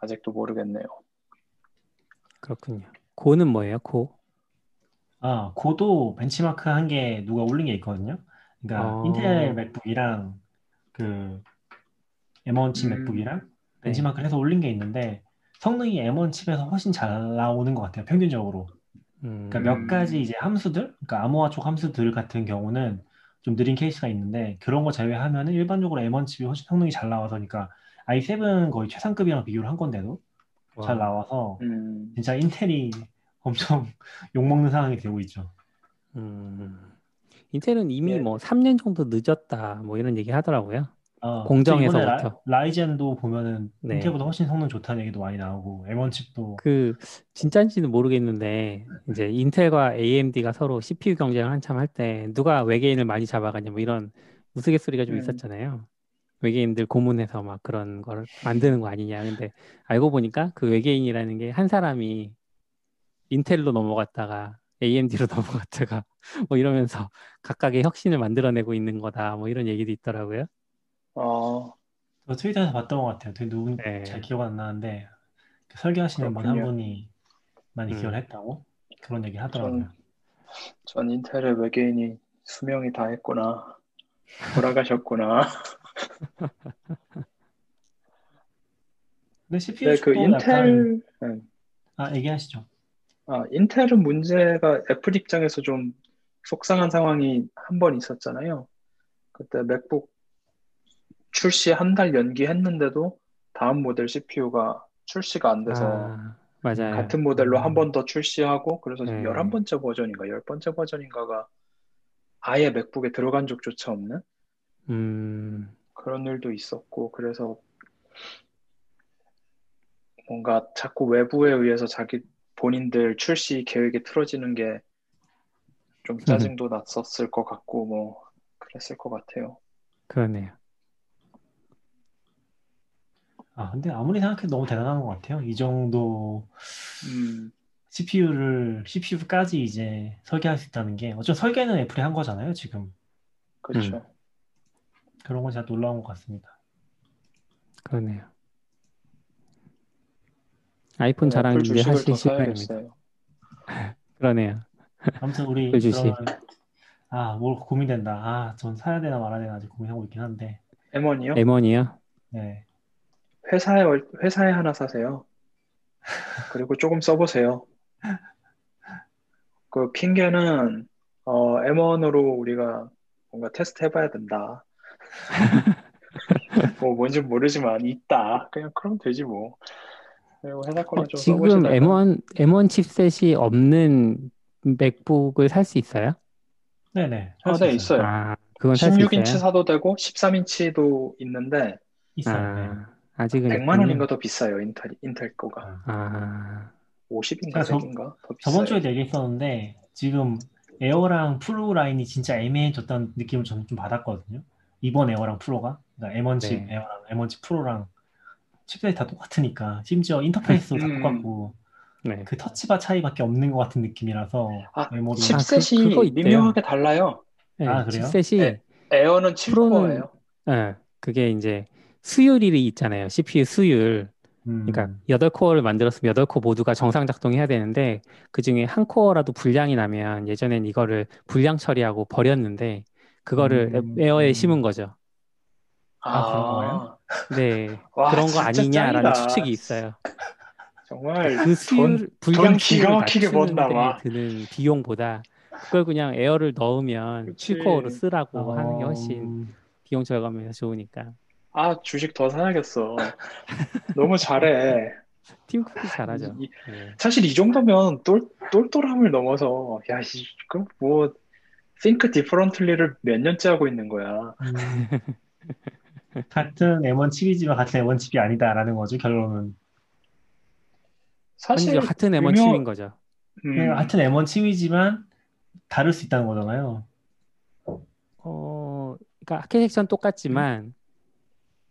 B: 아직도 모르겠네요.
A: 그렇군요. 고는 뭐예요? 고?
C: 아, 고도 벤치마크 한 게 누가 올린 게 있거든요. 그러니까
A: 어.
C: 인텔 맥북이랑 그 M1 칩
B: 음.
C: 맥북이랑
A: 네.
C: 벤치마크를 해서 올린 게 있는데 성능이 M1 칩에서 훨씬 잘 나오는 것 같아요. 평균적으로.
A: 음,
C: 그러니까 몇
B: 음.
C: 가지 이제 함수들, 그러니까 암호화 쪽 함수들 같은 경우는 좀 느린 케이스가 있는데 그런 거 제외하면 은 일반적으로 M1 칩이 훨씬 성능이 잘 나와서 그러니까 i7 거의 최상급이랑 비교를 한 건데도
A: 와.
C: 잘 나와서
B: 음,
C: 진짜 인텔이 엄청 욕먹는 상황이 되고 있죠.
A: 음. 인텔은 이미
B: 예.
A: 뭐 3년 정도 늦었다 뭐 이런 얘기 하더라고요.
C: 아,
A: 공정에서부터.
C: 라, 라이젠도 보면은
A: 네.
C: 인텔보다 훨씬 성능 좋다는 얘기도 많이 나오고 M1 칩도
A: 그 진짜인지는 모르겠는데 이제 인텔과 AMD가 서로 CPU 경쟁을 한참 할 때 누가 외계인을 많이 잡아가냐 뭐 이런 우스갯소리가 좀
B: 음.
A: 있었잖아요. 외계인들 고문해서 막 그런 걸 만드는 거 아니냐. 근데 알고 보니까 그 외계인이라는 게 한 사람이 인텔로 넘어갔다가 AMD로 넘어갔다가 뭐 이러면서 각각의 혁신을 만들어내고 있는 거다. 뭐 이런 얘기도 있더라고요.
B: 어,
C: 저 트위터에서 봤던 것 같아요. 되게 누군
A: 네.
C: 잘 기억 안 나는데 그 설계하시는 분 한
B: 그렇군요.
C: 분이 많이
A: 음.
C: 기여를 했다고 그런 얘기 하더라고요.
B: 전 인텔의 외계인이 수명이 다 했구나. 돌아가셨구나.
C: 근데 CPU
B: 네, 그
C: 칩도 약간
B: 인텔, 네.
C: 아 얘기하시죠.
B: 아, 인텔은 문제가 애플 입장에서 좀 속상한 상황이 한 번 있었잖아요. 그때 맥북 출시 한 달 연기했는데도 다음 모델 CPU가 출시가 안 돼서
A: 아, 맞아요.
B: 같은 모델로
C: 음.
B: 한번 더 출시하고 그래서
A: 네.
B: 11번째 버전인가 10번째 버전인가가 아예 맥북에 들어간 적조차 없는
A: 음,
B: 그런 일도 있었고 그래서 뭔가 자꾸 외부에 의해서 자기 본인들 출시 계획이 틀어지는 게 좀 짜증도 났었을 것 같고 뭐 그랬을 것 같아요.
A: 그러네요.
C: 아 근데 아무리 생각해도 너무 대단한 것 같아요. 이 정도
B: 음,
C: CPU를 CPU까지 이제 설계할 수 있다는 게 어차피 설계는 애플이 한 거잖아요. 지금
B: 그렇죠.
A: 음.
C: 그런 건 진짜 놀라운 것 같습니다.
A: 그러네요. 아이폰
B: 네,
A: 자랑
B: 애플
A: 이제
B: 주식을
A: 하실
B: 더
A: 시간입니다.
B: 사야겠어요.
A: 그러네요.
C: 아무튼 우리. 그러면 아 뭘 고민된다. 아 전 사야 되나 말아야 되나 아직 고민하고 있긴 한데
B: M1이요?
A: M1이요?
C: 네.
B: 회사에 얼- 회사에 하나 사세요. 그리고 조금 써보세요. 그 핑계는 어, M1으로 우리가 뭔가 테스트 해봐야 된다. 뭐 뭔지 모르지만 있다. 그냥 그럼 되지 뭐. 그리고 회사 거는
A: 어,
B: 좀
A: 지금
B: 써보시다가
A: M1 M1 칩셋이 없는 맥북을 살 수 있어요?
C: 네네.
B: 아, 네,
C: 있어요.
A: 아, 그건 살수
B: 16인치
A: 있어요?
B: 사도 되고 13인치도 있는데
C: 있어요. 네.
A: 아, 아직은
B: 100만
A: 있군요.
B: 원인 가 더 비싸요. 인텔 인텔 거가.
A: 아,
B: 50인가
C: 아, 저-
B: 100인가 더
C: 저번
B: 비싸요.
C: 주에도 얘기했었는데 지금 에어랑 프로 라인이 진짜 애매해졌다는 느낌을 저는 좀 받았거든요. 이번 에어랑 프로가 그러니까 M1 칩
A: 네.
C: 에어랑 M1 칩 프로랑 칩셋이 다 똑같으니까 심지어 인터페이스도 다
B: 음.
C: 똑같고
A: 네.
C: 그 터치바 차이밖에 없는 것 같은 느낌이라서
B: 아,
C: 메모리
A: 칩-
B: 칩셋이
A: 그거 있대요.
B: 미묘하게 달라요.
A: 네,
C: 아, 그래요?
A: 칩셋이
B: 네. 에어는 7코어예요.
A: 예, 그게 이제 수율이 있잖아요. CPU 수율.
C: 음,
A: 그러니까 8코어를 만들었으면 8코어 모두가 정상 작동해야 되는데 그 중에 한 코어라도 불량이 나면 예전엔 이거를 불량 처리하고 버렸는데 그거를
C: 음,
A: 에어에
C: 음.
A: 심은 거죠.
C: 아, 그런 거예요?
A: 네.
B: 와,
A: 그런 거 아니냐라는
B: 짱이다.
A: 추측이 있어요.
B: 정말
A: 그 수율 불량
B: 돈 기가 막히게
A: 낮추는 데
B: 번다, 막.
A: 드는 비용보다 그걸 그냥 에어를 넣으면
B: 그치.
A: 7코어로 쓰라고
C: 어,
A: 하는 게 훨씬 비용 절감에서 좋으니까.
B: 아, 주식 더 사야겠어. 너무 잘해.
A: 팀 쿡이 잘하죠.
B: 이-
A: 네.
B: 사실 이 정도면 똘, 똘똘함을 넘어서, 야, 이, 그럼 뭐, think differently를 몇 년째 하고 있는 거야.
C: 같은 M1 칩이지만 같은 M1 칩이 아니다라는 거죠 결론은.
B: 사실,
A: 같은 M1
B: 유명-
A: 칩인 거죠.
B: 음,
C: 그냥 같은 M1 칩이지만 다를 수 있다는 거잖아요.
A: 어, 그러니까 아키텍처는 똑같지만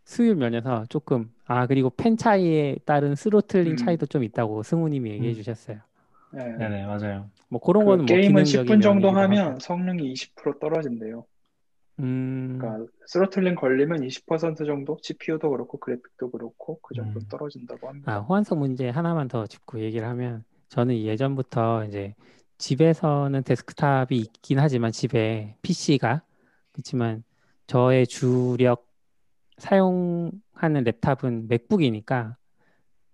A: 수율 면에서 조금 아 그리고 팬 차이에 따른 throttling
B: 음.
A: 차이도 좀 있다고 승우님이 얘기해
C: 음.
A: 주셨어요.
B: 네.
C: 네네 맞아요.
A: 뭐 그런
B: 그
A: 거는 뭐
B: 게임은
A: 기능적인
B: 10분 정도
A: 면이기도
B: 하면
A: 하고.
B: 성능이 20% 떨어진대요.
A: 음,
B: 그러니까 throttling 걸리면 20% 정도 CPU도 그렇고 그래픽도 그렇고 그 정도
C: 음.
B: 떨어진다고 합니다.
A: 아 호환성 문제 하나만 더 짚고 얘기를 하면 저는 예전부터 이제 집에서는 데스크탑이 있긴 하지만 집에 PC가 그렇지만 저의 주력 사용하는 랩탑은 맥북이니까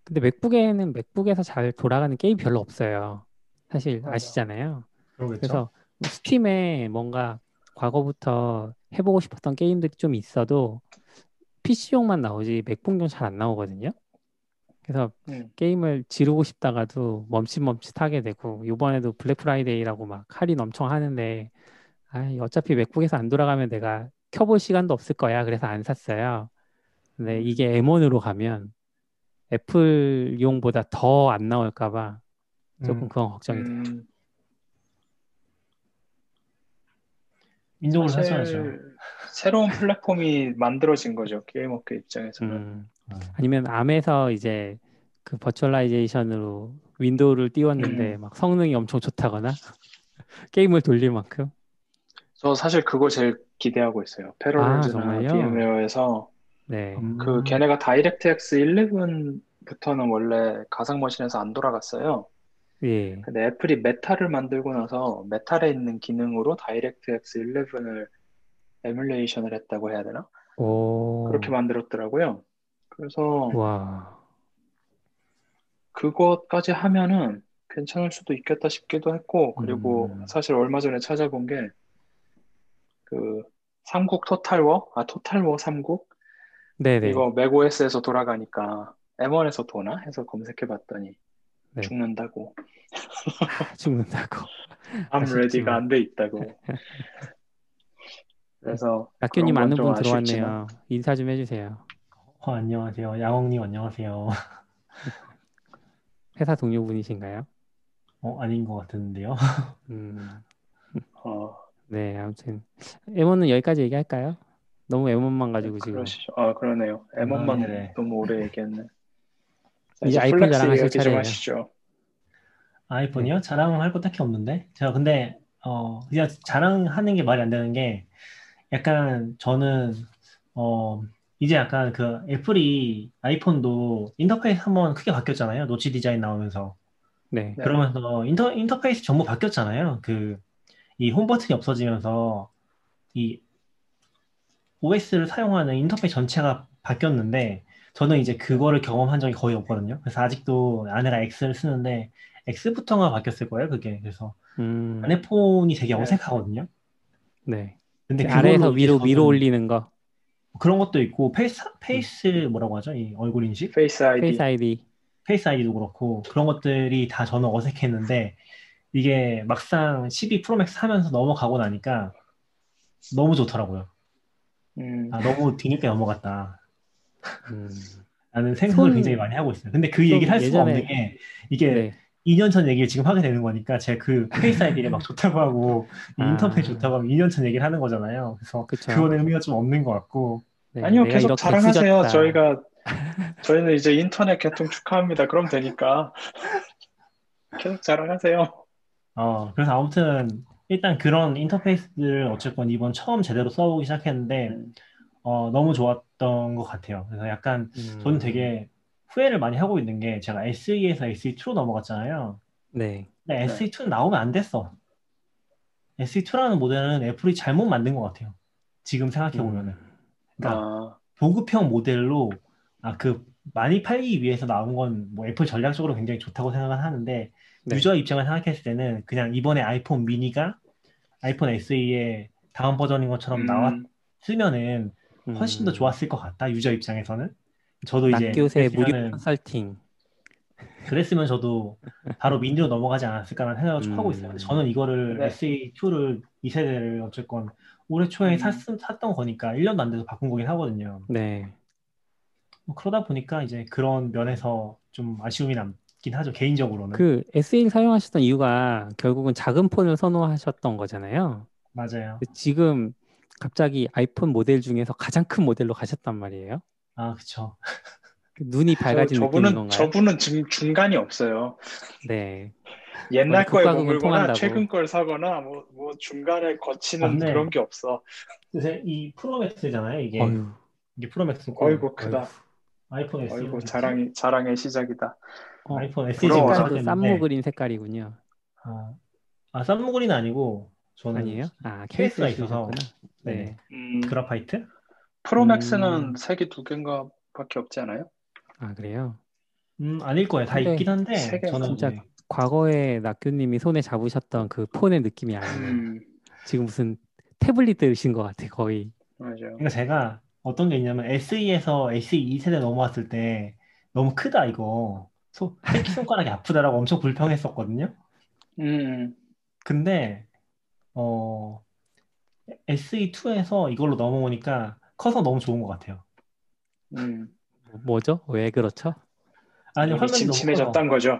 A: 근데 맥북에는 맥북에서 잘 돌아가는 게임 별로 없어요. 사실
B: 맞아.
A: 아시잖아요.
C: 그러겠죠.
A: 그래서 스팀에 뭔가 과거부터 해보고 싶었던 게임들이 좀 있어도 PC용만 나오지 맥북용 잘 안 나오거든요. 그래서
B: 음.
A: 게임을 지르고 싶다가도 멈칫멈칫하게 되고 이번에도 블랙 프라이데이라고 막 할인 엄청 하는데 아 어차피 맥북에서 안 돌아가면 내가 켜볼 시간도 없을 거야. 그래서 안 샀어요. 근데 이게 M1으로 가면 애플용보다 더 안 나올까 봐 조금
C: 음,
A: 그건 걱정이 돼요.
B: 음,
C: 윈도우를
B: 사실
C: 사셔야죠.
B: 새로운 플랫폼이 만들어진 거죠. 게임업계 입장에서는.
A: 음.
C: 음.
A: 아니면 ARM에서 이제 그 버추얼라이제이션으로 윈도우를 띄웠는데
B: 음.
A: 막 성능이 엄청 좋다거나 게임을 돌릴 만큼
B: 저 사실 그거 제일 기대하고 있어요.
A: 아,
B: Parallels나
A: 정말요?
B: VMware에서
A: 네.
C: 음,
B: 그 걔네가 DirectX 11부터는 원래 가상머신에서 안 돌아갔어요.
A: 예.
B: 근데 애플이 Metal을 만들고 나서 Metal에 있는 기능으로 DirectX 11을 에뮬레이션을 했다고 해야 되나?
A: 오.
B: 그렇게 만들었더라고요. 그래서
A: 와.
B: 그것까지 하면은 괜찮을 수도 있겠다 싶기도 했고, 그리고
C: 음.
B: 사실 얼마 전에 찾아본 게, 그, 삼국 토탈워? 아, 토탈워 삼국?
A: 네네.
B: 이거 맥OS에서 돌아가니까 M1에서 도나? 해서 검색해 봤더니
A: 네.
B: 죽는다고.
A: 죽는다고.
B: ARM. ready가 안 돼 있다고. 그래서
A: 낙교님 아는 분 들어왔네요. 인사 좀 해주세요.
C: 어, 안녕하세요. 양홍님 안녕하세요.
A: 회사 동료분이신가요?
C: 어, 아닌 것 같은데요.
A: 음.
B: 어,
A: 네, 아무튼 M1은 여기까지 얘기할까요? 너무 M1만 가지고 지금
B: 그러시죠. 아, 그러네요. M1만
C: 아, 네네.
B: 너무 오래 얘기했네. 자,
A: 이제
B: 이제
A: 아이폰
B: flex
A: 자랑하실 차례예요.
B: 하시죠.
C: 아이폰이요? 자랑할 거 딱히 없는데. 제가 근데 어 그냥 자랑하는 게 말이 안 되는 게 약간 저는 어 이제 약간 그 애플이 아이폰도 인터페이스 한번 크게 바뀌었잖아요. 노치 디자인 나오면서.
A: 네.
B: 네.
C: 그러면서 인터 인터페이스 전부 바뀌었잖아요. 그 이 홈 버튼이 없어지면서 이 OS를 사용하는 인터페이스 전체가 바뀌었는데 저는 이제 그거를 경험한 적이 거의 없거든요. 그래서 아직도 아내가 X를 쓰는데 X부터가 바뀌었을 거예요, 그게. 그래서
A: 음,
C: 아내 폰이 되게
B: 네.
C: 어색하거든요.
A: 네.
C: 근데
A: 아래에서
C: 그걸로 이제
A: 위로 위로 올리는 거
C: 그런 것도 있고 face face 뭐라고 하죠? 이 얼굴 인식? Face ID. Face ID. Face ID도 그렇고 그런 것들이 다 저는 어색했는데 이게 막상 12 프로맥스 하면서 넘어가고 나니까 너무 좋더라고요.
B: 음,
C: 아, 너무 뒤늦게 넘어갔다.
A: 음.
C: 라는 생각을
A: 손-
C: 굉장히 많이 하고 있어요. 근데
A: 그좀
C: 얘기를 할 수가
A: 예전에-
C: 없는 게 이게
A: 네.
C: 2년 전 얘기를 지금 하게 되는 거니까 제가 그 Face ID를 막 좋다고 하고 이
A: 아.
C: 인터페이스 좋다고 하면 2년 전 얘기를 하는 거잖아요. 그래서
A: 그쵸.
C: 그거는 의미가 좀 없는 것 같고
A: 네,
B: 아니요, 계속 자랑하세요.
A: 후졌다.
B: 저희가, 저희는 이제 인터넷 개통 축하합니다. 그럼 되니까. 계속 자랑하세요.
C: 어, 그래서 아무튼 일단 그런 인터페이스들을 어쨌건 이번 처음 제대로 써보기 시작했는데
B: 음,
C: 어, 너무 좋았던 것 같아요. 그래서 약간
A: 음.
C: 저는 되게 후회를 많이 하고 있는 게 제가 SE에서 SE2로 넘어갔잖아요.
A: 네.
C: 근데
B: 네.
C: SE2는 나오면 안 됐어. SE2라는 모델은 애플이 잘못 만든 것 같아요. 지금 생각해 보면은.
A: 음.
C: 그러니까
B: 아,
C: 보급형 모델로 아 그 많이 팔기 위해서 나온 건 뭐 애플 전략적으로 굉장히 좋다고 생각은 하는데
A: 네.
C: 유저 입장을 생각했을 때는 그냥 이번에 아이폰 미니가 아이폰 SE의 다음 버전인 것처럼
B: 음,
C: 나왔으면은 훨씬 더
A: 음.
C: 좋았을 것 같다 유저 입장에서는 저도 이제
A: 낙교세 무료 컨설팅.
C: 그랬으면 저도 바로 민디로 넘어가지 않았을까라는 생각을 좀 하고 있어요.
A: 음.
C: 저는 이거를
B: 네.
C: SE2를 2세대를 어쨌건 올해 초에
B: 음.
C: 샀, 샀던 거니까 1년도 안 돼서 바꾼 거긴 하거든요.
A: 네.
C: 뭐 그러다 보니까 이제 그런 면에서 좀 아쉬움이 남 긴 하죠 개인적으로는
A: 그 S1 사용하셨던 이유가 결국은 작은 폰을 선호하셨던 거잖아요.
C: 맞아요.
A: 지금 갑자기 아이폰 모델 중에서 가장 큰 모델로 가셨단 말이에요.
C: 아 그쵸.
A: 그 눈이 밝아진
B: 저,
A: 느낌인
B: 저분은
A: 건가요?
B: 저분은 지금 중간이 없어요.
A: 네.
B: 옛날 거에 머물거나
A: 통한다고.
B: 최근 걸 사거나 뭐, 뭐 중간에 거치는
C: 맞네.
B: 그런 게 없어.
C: 요새 이 프로맥스잖아요 이게
A: 어휴,
C: 이게 프로맥스고
B: 어이구 크다.
C: 아이폰 SE
B: 어이구 자랑이 자랑의 시작이다.
A: 어,
C: 아이폰 SE. 지금
A: 색깔도
C: 시작했는데
A: 쌈무 그린 색깔이군요.
C: 아, 아 쌈무그린 아니고 저는
A: 아니에요? 아,
C: 케이스가
A: 케이스가
C: 있어서. 네.
A: 네.
B: 음,
C: graphite
B: 프로맥스는
A: 음.
B: 색이 두 개인가 밖에 없지 않아요?
A: 아, 그래요?
C: 음 아닐 거예요 다
A: 근데
C: 있긴 한데 저는
A: 진짜
C: 이제
A: 과거에 낙교님이 손에 잡으셨던 그 폰의 느낌이 아니에요.
B: 음,
A: 지금 무슨 태블릿 들으신 것 같아, 거의.
B: 맞아요.
C: 그러니까 제가 어떤 게 있냐면 SE에서 SE 2세대 넘어왔을 때 너무 크다 이거 소, 새끼 손가락이 아프다라고 엄청 불평했었거든요.
B: 음,
C: 근데 어 SE2에서 이걸로 넘어오니까 커서 너무 좋은 것 같아요.
B: 음.
A: 뭐죠? 왜 그렇죠?
C: 아니 화면이
B: 침침해졌단 거죠.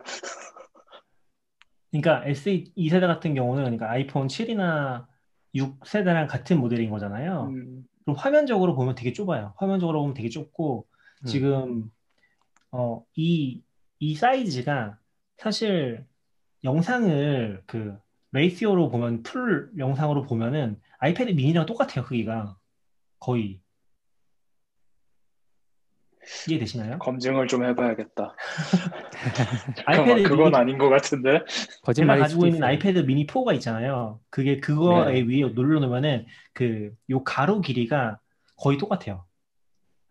C: 그러니까 SE 2세대 같은 경우는 그러니까 아이폰 7이나 6세대랑 같은 모델인 거잖아요.
B: 음,
C: 그럼 화면적으로 보면 되게 좁아요. 화면적으로 보면 되게 좁고
A: 음.
C: 지금 어, 이, 이 사이즈가 사실 영상을 그 ratio로 보면 풀 영상으로 보면은 아이패드 미니랑 똑같아요 크기가 거의 이해되시나요?
B: 검증을 좀 해봐야겠다. 잠깐만,
C: 아이패드
B: 그건
C: 미니-
B: 아닌 것 같은데.
C: 제가
A: 거짓말일
C: 가지고
A: 수도
C: 있는
A: 있어요.
C: 아이패드 미니 4가 있잖아요. 그게 그거에
B: 네.
C: 위에 눌러놓으면은 그 요 가로 길이가 거의 똑같아요.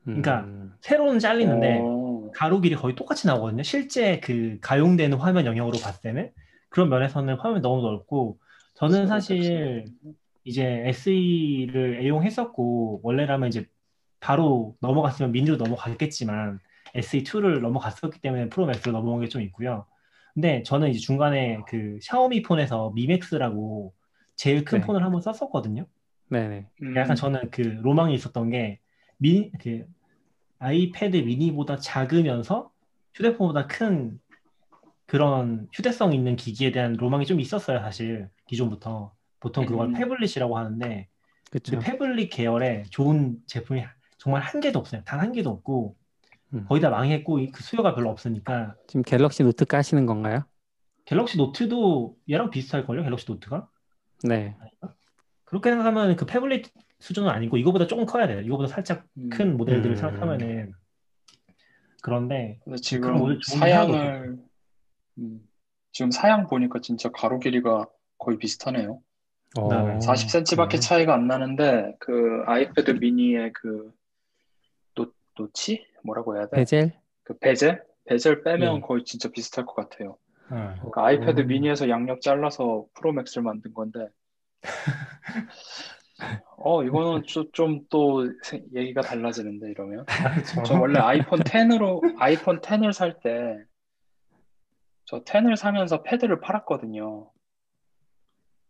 C: 그러니까
A: 음,
C: 세로는 잘리는데
B: 어,
C: 가로 길이 거의 똑같이 나오거든요. 실제 그 가용되는 화면 영역으로 봤을 때는 그런 면에서는 화면이 너무 넓고 저는 사실 이제 SE를 애용했었고 원래라면 이제 바로 넘어갔으면 미니로 넘어갔겠지만 SE2를 넘어갔었기 때문에 프로맥스로 넘어온 게 좀 있고요. 근데 저는 이제 중간에 그 샤오미 폰에서 미맥스라고 제일 큰
A: 네.
C: 폰을 한번 썼었거든요.
A: 네네.
B: 음,
C: 약간 저는 그 로망이 있었던 게 미, 그 아이패드 미니보다 작으면서 휴대폰보다 큰 그런 휴대성 있는 기기에 대한 로망이 좀 있었어요, 사실 기존부터. 보통 그걸
B: 음.
C: 패블릿이라고 하는데
A: 그렇죠.
C: 그 패블릿 계열의 좋은 제품이 정말 한 개도 없어요. 단 한 개도 없고
A: 음.
C: 거의 다 망했고 이- 그 수요가 별로 없으니까
A: 지금 갤럭시 노트 까시는 건가요?
C: 갤럭시 노트도 얘랑 비슷할걸요? 갤럭시 노트가?
A: 네.
C: 그렇게 생각하면 그 phablet 수준은 아니고 이거보다 조금 커야 돼요. 이거보다 살짝
B: 음.
C: 큰 모델들을
A: 음.
C: 생각하면은 그런데 오늘
B: 지금 사양을 음, 지금 사양 보니까 진짜 가로 길이가 거의 비슷하네요.
A: 어,
C: 네.
B: 40cm밖에
A: 그래요?
B: 차이가 안 나는데 그 아이패드 미니의 그 노, notch? 뭐라고 해야 돼?
A: 베젤?
B: 그 bezel? bezel 빼면
A: 예.
B: 거의 진짜 비슷할 것 같아요.
C: 어,
B: 그 아이패드
A: 음.
B: 미니에서 양옆 잘라서 프로맥스를 만든 건데 어 이거는 좀 또 얘기가 달라지는데 이러면
C: 그렇죠.
B: 저 원래 아이폰 10으로 아이폰 10을 살 때 저 10을 사면서 패드를 팔았거든요.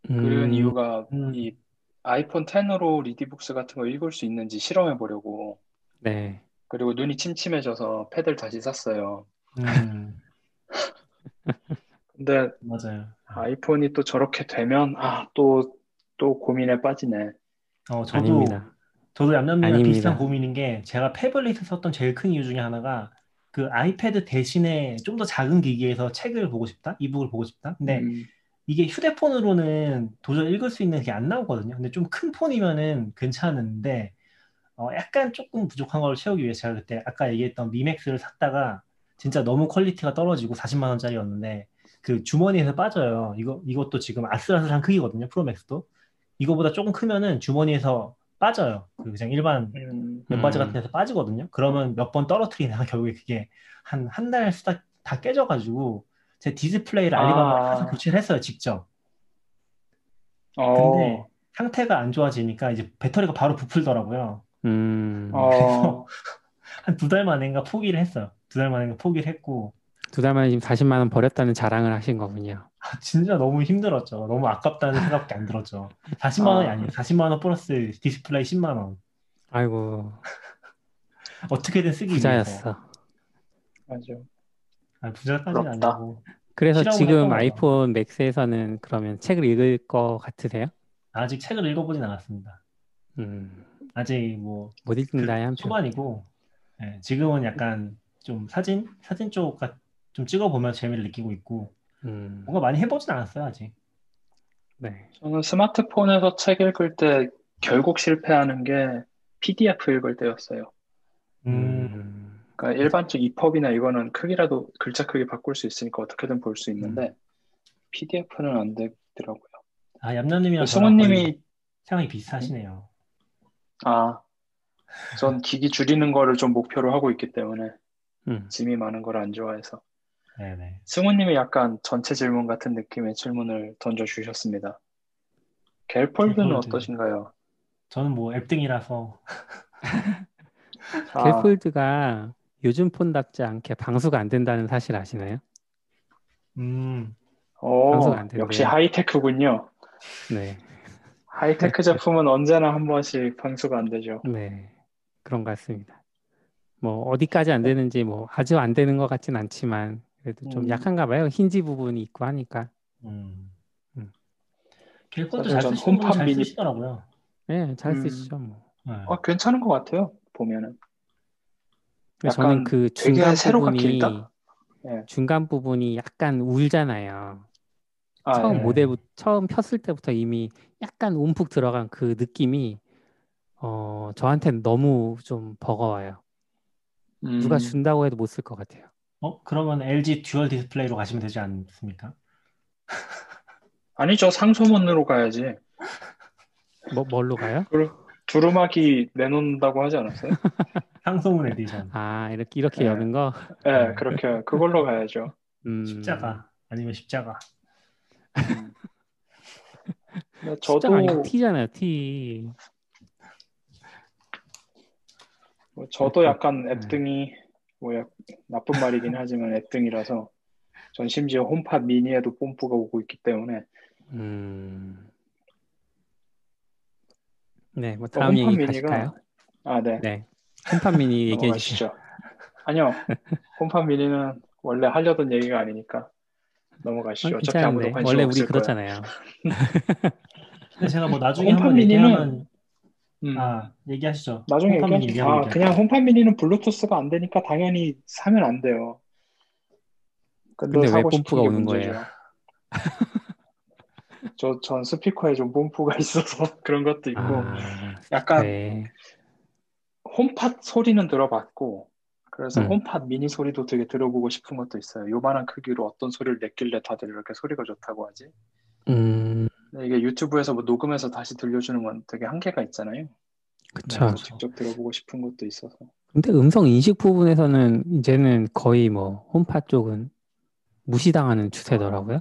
B: 그런
A: 음,
B: 이유가
C: 음.
B: 이 아이폰 10으로 리디북스 같은 거 읽을 수 있는지 실험해 보려고.
A: 네.
B: 그리고 눈이 침침해져서 패드를 다시 샀어요.
C: 음,
B: 근데
C: 맞아요.
B: 아이폰이 또 저렇게 되면 아, 또, 또 고민에 빠지네.
C: 어, 저도
A: 아닙니다.
C: 저도 얌얌님이랑
A: 아닙니다.
C: 비슷한 고민인 게 제가 패블릿을 썼던 제일 큰 이유 중에 하나가 그 아이패드 대신에 좀 더 작은 기기에서 책을 보고 싶다, 이북을 보고 싶다. 근데
B: 음,
C: 이게 휴대폰으로는 도저히 읽을 수 있는 게 안 나오거든요. 근데 좀 큰 폰이면은 괜찮은데 어, 약간 조금 부족한 걸 채우기 위해서 제가 그때 아까 얘기했던 Mi Max를 샀다가 진짜 너무 quality가 떨어지고 40만 원짜리였는데 그 주머니에서 빠져요. 이거 이것도 지금 아슬아슬한 크기거든요. 프로맥스도 이거보다 조금 크면은 주머니에서 빠져요. 그 그냥 일반
B: 음,
C: 면바지
A: 음.
C: 같은 데서 빠지거든요. 그러면 몇 번 떨어뜨리다가 결국에 그게 한 한달 쓰다 다 깨져가지고 제 디스플레이를 알리바바에
B: 아.
C: 교체를 했어요 직접.
B: 어,
C: 근데 상태가 안 좋아지니까 이제 배터리가 바로 부풀더라고요.
A: 음,
B: 어,
C: 한두 달 만인가 포기를 했어요. 두 달 만인가 포기를 했고
A: 두 달 만에 지금 40만 원 버렸다는 자랑을 하신 거군요.
C: 아, 진짜 너무 힘들었죠. 너무 아깝다는 생각밖에 안 들었죠. 40만 원이
B: 아.
C: 아니에요. 40만 원 플러스 디스플레이 10만 원.
A: 아이고,
C: 어떻게든 쓰기.
A: 부자였어.
B: 맞아.
C: 아, 부자까지는. 아니고
A: 그래서 지금. 아이폰 맥스에서는 그러면 책을 읽을 것 같으세요?
C: 아직 책을 읽어보진 않았습니다.
A: 음,
C: 아직 뭐
A: 못 읽는다에 한 표.
C: 초반이고 예, 지금은 약간 좀 사진 사진 쪽 좀 찍어보면 재미를 느끼고 있고
A: 음,
C: 뭔가 많이 해보진 않았어요 아직.
A: 네.
B: 저는 스마트폰에서 책 읽을 때 결국 실패하는 게 PDF 읽을 때였어요.
C: 음,
A: 음,
B: 그러니까 일반적 EPUB이나 이거는 크기라도 글자 크기 바꿀 수 있으니까 어떻게든 볼 수 있는데 PDF는 안 되더라고요.
C: 아
B: 승우님이
C: 거의 생각이 비슷하시네요.
B: 아, 전 기기 줄이는 거를 좀 목표로 하고 있기 때문에
A: 음.
B: 짐이 많은 걸 안 좋아해서
C: 네네.
B: 승우님이 약간 전체 질문 같은 느낌의 질문을 던져주셨습니다. 갤폴드는
C: 갤폴드.
B: 어떠신가요?
C: 저는 뭐 앱등이라서
B: 아,
A: 갤폴드가 요즘 폰답지 않게 방수가 안 된다는 사실 아시나요?
C: 음,
B: 오,
A: 방수가 안 된대요.
B: 역시 하이테크군요.
A: 네,
B: 하이테크 제품은 언제나 한 번씩 방수가 안 되죠.
A: 네, 그런 것 같습니다. 뭐 어디까지 안 되는지 뭐 아주 안 되는 것 같진 않지만 그래도 좀
B: 음.
A: 약한가 봐요. 힌지 부분이 있고 하니까.
C: 음.
A: 음.
B: 사실 잘전
C: 쓰시는 분은
B: 홈팟
C: 잘
B: 미니-
C: 쓰시더라고요.
A: 네, 잘
B: 음.
A: 쓰시죠 뭐.
C: 네.
B: 아, 괜찮은 것 같아요. 보면은.
A: 저는
B: 약간
A: 그 중간
B: 세로가
A: 부분이
B: 길다? 예.
A: 중간 부분이 약간 울잖아요.
B: 아,
A: 처음
B: 예.
A: 모델부 처음 폈을 때부터 이미 약간 움푹 들어간 그 느낌이 어 저한테는 너무 좀 버거워요. 누가
B: 음,
A: 준다고 해도 못 쓸 것 같아요.
C: 어 그러면 LG dual 디스플레이로 가시면 되지 않습니까?
B: 아니죠. 상소문으로 가야지.
A: 뭐 뭘로 가요?
B: 그 두루마리 내놓는다고 하지 않았어요?
C: 상소문 에디션,
A: 아 이렇게 이렇게
B: 네.
A: 여는 거.
B: 예,
C: 네.
B: 그렇게 그걸로 가야죠.
A: 음,
C: 십자가 아니면 십자가.
B: 음.
A: 십자가 아니고
B: 저도
A: T잖아요. T.
B: 뭐 저도 약간
A: 네.
B: 앱등이 뭐 약- 나쁜 말이긴 하지만 앱등이라서 전 심지어 홈팟 미니에도 뽐뿌가 오고 있기 때문에
A: 음. 네, 뭐
B: 어,
A: 다음
B: 홈팟
A: 얘기
B: 미니가
A: 가실까요?
B: 아, 네.
A: 네, 홈팟 미니 얘기해 주시죠.
B: 아니요. 홈팟 미니는 원래 하려던 얘기가 아니니까 넘어가시죠.
A: 어,
B: 어차피 아무도 관심
A: 원래 우리
B: 없을 거예요.
A: 그렇잖아요.
C: 근데 제가 뭐 나중에
B: 홈팟
C: 한번
B: 미니는-
C: 얘기하면
B: 음.
C: 아 얘기하시죠.
B: 나중에 얘기하죠.
C: 얘기하고
B: 아. 그냥 홈팟 미니는 블루투스가 안 되니까 당연히 사면 안 돼요. 근데,
A: 근데 왜
B: 사고 싶은
A: 뽐뿌가
B: 게
A: 오는
B: 문제죠.
A: 거예요?
B: 저, 전 스피커에 좀 뽐뿌가 있어서 그런 것도 있고,
A: 아,
B: 약간
A: 네.
B: 홈팟 소리는 들어봤고, 그래서
A: 음.
B: 홈팟 미니 소리도 되게 들어보고 싶은 것도 있어요. 요만한 크기로 어떤 소리를 냈길래 다들 이렇게 소리가 좋다고 하지?
A: 음,
B: 이게 유튜브에서 뭐 녹음해서 다시 들려주는 건 되게 한계가 있잖아요.
A: 그쵸.
B: 그래서 직접 들어보고 싶은 것도 있어서.
A: 근데 음성 인식 부분에서는 이제는 거의 뭐 홈팟 쪽은 무시당하는 추세더라고요.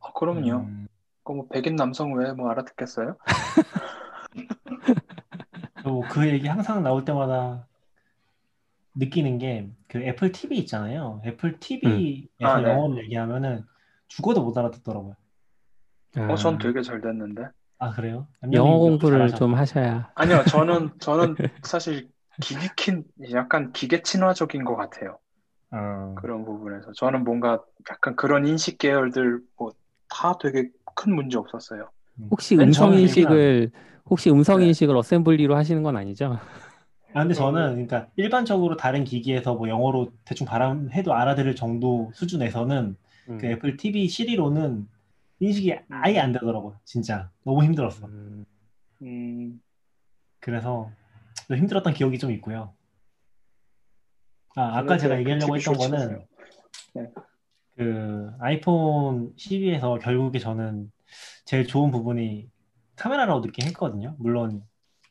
B: 아, 그럼요.
C: 음,
B: 그거 뭐 백인 남성 왜 뭐 알아듣겠어요?
C: 저그 얘기 항상 나올 때마다 느끼는 게 그 애플 TV 있잖아요. 애플 TV에서
B: 아, 네.
C: 영어를 얘기하면은 죽어도 못 알아듣더라고요.
B: 어, 전
A: 아,
B: 되게 잘 됐는데.
C: 아 그래요?
A: 영어
C: 얌얌이
A: 공부를
C: 잘하셔.
A: 좀 하셔야.
B: 아니요, 저는, 저는 사실 기기킨, 약간 기계 친화적인 것 같아요.
C: 어,
B: 그런 부분에서. 저는 뭔가 약간 그런 인식 계열들 뭐 다 되게 큰 문제 없었어요.
A: 혹시
C: 맨
A: 음성
C: 처음에
A: 인식을 혹시 음성
B: 네.
A: 인식을 어셈블리로 하시는 건 아니죠?
C: 아, 근데 저는 그러니까 일반적으로 다른 기기에서 뭐 영어로 대충 발음해도 알아들을 정도 수준에서는
A: 음.
C: 그 애플 TV 시리로는 인식이 아예 안 되더라고요. 진짜 너무 힘들었어.
A: 음,
B: 음,
C: 그래서 좀 힘들었던 기억이 좀 있고요. 아, 아까 제가
B: 그
C: 얘기하려고 했던. 거는
B: 네.
C: 그 아이폰 12에서 결국에 저는 제일 좋은 부분이 카메라라고 느끼긴 했거든요. 물론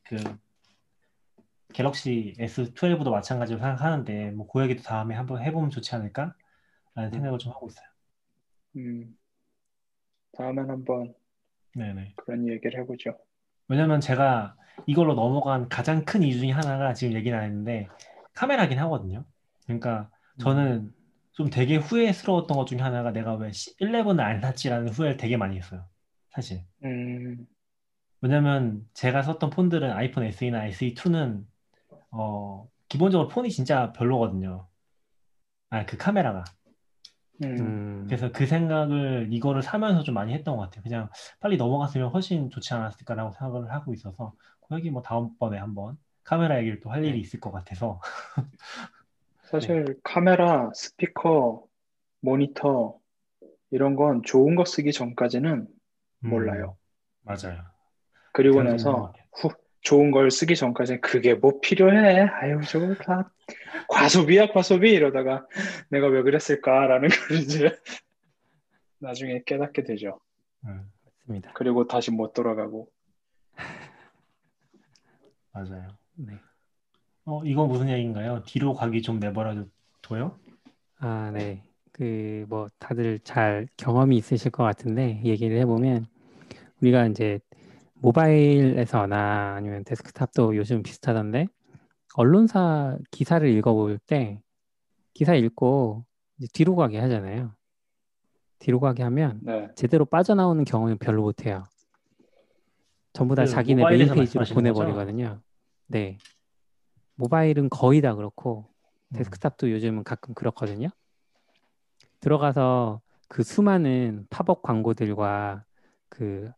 C: 그 갤럭시 S12도 마찬가지로 생각하는데 뭐 그 얘기도 다음에 한번 해보면 좋지 않을까라는 생각을 좀 하고 있어요.
B: 음. 다음엔 한번
C: 네네.
B: 그런 얘기를 해보죠.
C: 왜냐면 제가 이걸로 넘어간 가장 큰 이유 중에 하나가 지금 얘기는 안 했는데 카메라긴 하거든요. 그러니까 저는 좀 되게 후회스러웠던 것 중에 하나가 내가 왜 11을 안 샀지라는 후회를 되게 많이 했어요. 사실.
B: 음,
C: 왜냐면 제가 썼던 폰들은 아이폰 SE나 SE2는 어, 기본적으로 폰이 진짜 별로거든요. 아, 그 카메라가.
B: 음,
A: 음,
C: 그래서 그 생각을 이거를 사면서 좀 많이 했던 것 같아요. 그냥 빨리 넘어갔으면 훨씬 좋지 않았을까라고 생각을 하고 있어서 여기 뭐 다음번에 한번 카메라 얘기를 또 할 일이 있을 것 같아서
B: 사실 카메라, 스피커, 모니터 이런 건 좋은 거 쓰기 전까지는 몰라요.
C: 음, 맞아요.
B: 그리고 나서. 후, 좋은 걸 쓰기 전까지는 그게 뭐 필요해? 아유, 저거 다 과소비야, 과소비 이러다가 내가 왜 그랬을까라는 걸 이제 나중에 깨닫게 되죠.
C: 음,
A: 맞습니다.
B: 그리고 다시 못 돌아가고.
C: 맞아요.
A: 네.
C: 어, 이거 무슨 얘기인가요? 뒤로 가기 좀 내버려 둬요?
A: 아, 네. 그, 뭐, 다들 잘 경험이 있으실 것 같은데, 얘기를 해보면, 우리가 이제 모바일에서나 아니면 데스크탑도 요즘 비슷하던데, 언론사 기사를 읽어볼 때, 기사 읽고 뒤로 가기 하잖아요. 뒤로 가기 하면
B: 네.
A: 제대로 빠져나오는 경우는 별로 못해요. 전부 다
C: 그
A: 자기네 메인 페이지로
C: 말씀하시는 거죠?
A: 보내버리거든요. 네. 모바일은 거의 다 그렇고,
C: 음,
A: 데스크탑도 요즘은 가끔 그렇거든요. 들어가서 그 수많은 팝업 광고들과 그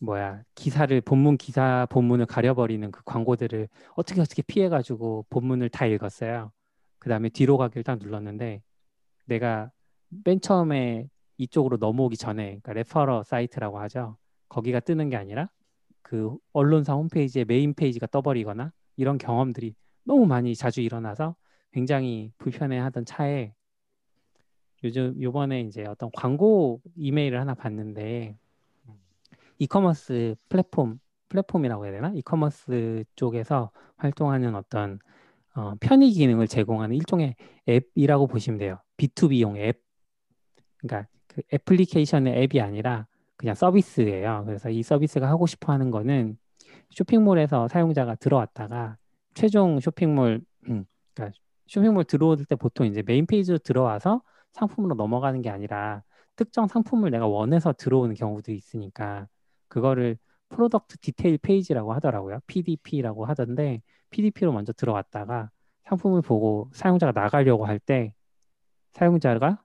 A: 뭐야 기사를 본문 기사 본문을 가려버리는 그 광고들을 어떻게 어떻게 피해가지고 본문을 다 읽었어요. 그 다음에 뒤로 가기를 딱 눌렀는데 내가 맨 처음에 이쪽으로 넘어오기 전에 그러니까 referrer 사이트라고 하죠. 거기가 뜨는 게 아니라 그 언론사 홈페이지에 메인 페이지가 떠버리거나 이런 경험들이 너무 많이 자주 일어나서 굉장히 불편해하던 차에 요즘 요번에 이제 어떤 광고 이메일을 하나 봤는데 이커머스 플랫폼 플랫폼이라고 해야 되나? 이커머스 쪽에서 활동하는 어떤 어, 편의 기능을 제공하는 일종의 앱이라고 보시면 돼요. B2B용 앱. 그러니까 그 애플리케이션의 앱이 아니라 그냥 서비스예요. 그래서 이 서비스가 하고 싶어 하는 거는 쇼핑몰에서 사용자가 들어왔다가 최종 쇼핑몰 음, 그러니까 쇼핑몰 들어올 때 보통 이제 메인 페이지로 들어와서 상품으로 넘어가는 게 아니라 특정 상품을 내가 원해서 들어오는 경우도 있으니까 그거를 product detail page라고 하더라고요. PDP라고 하던데 PDP로 먼저 들어왔다가 상품을 보고 사용자가 나가려고 할 때 사용자가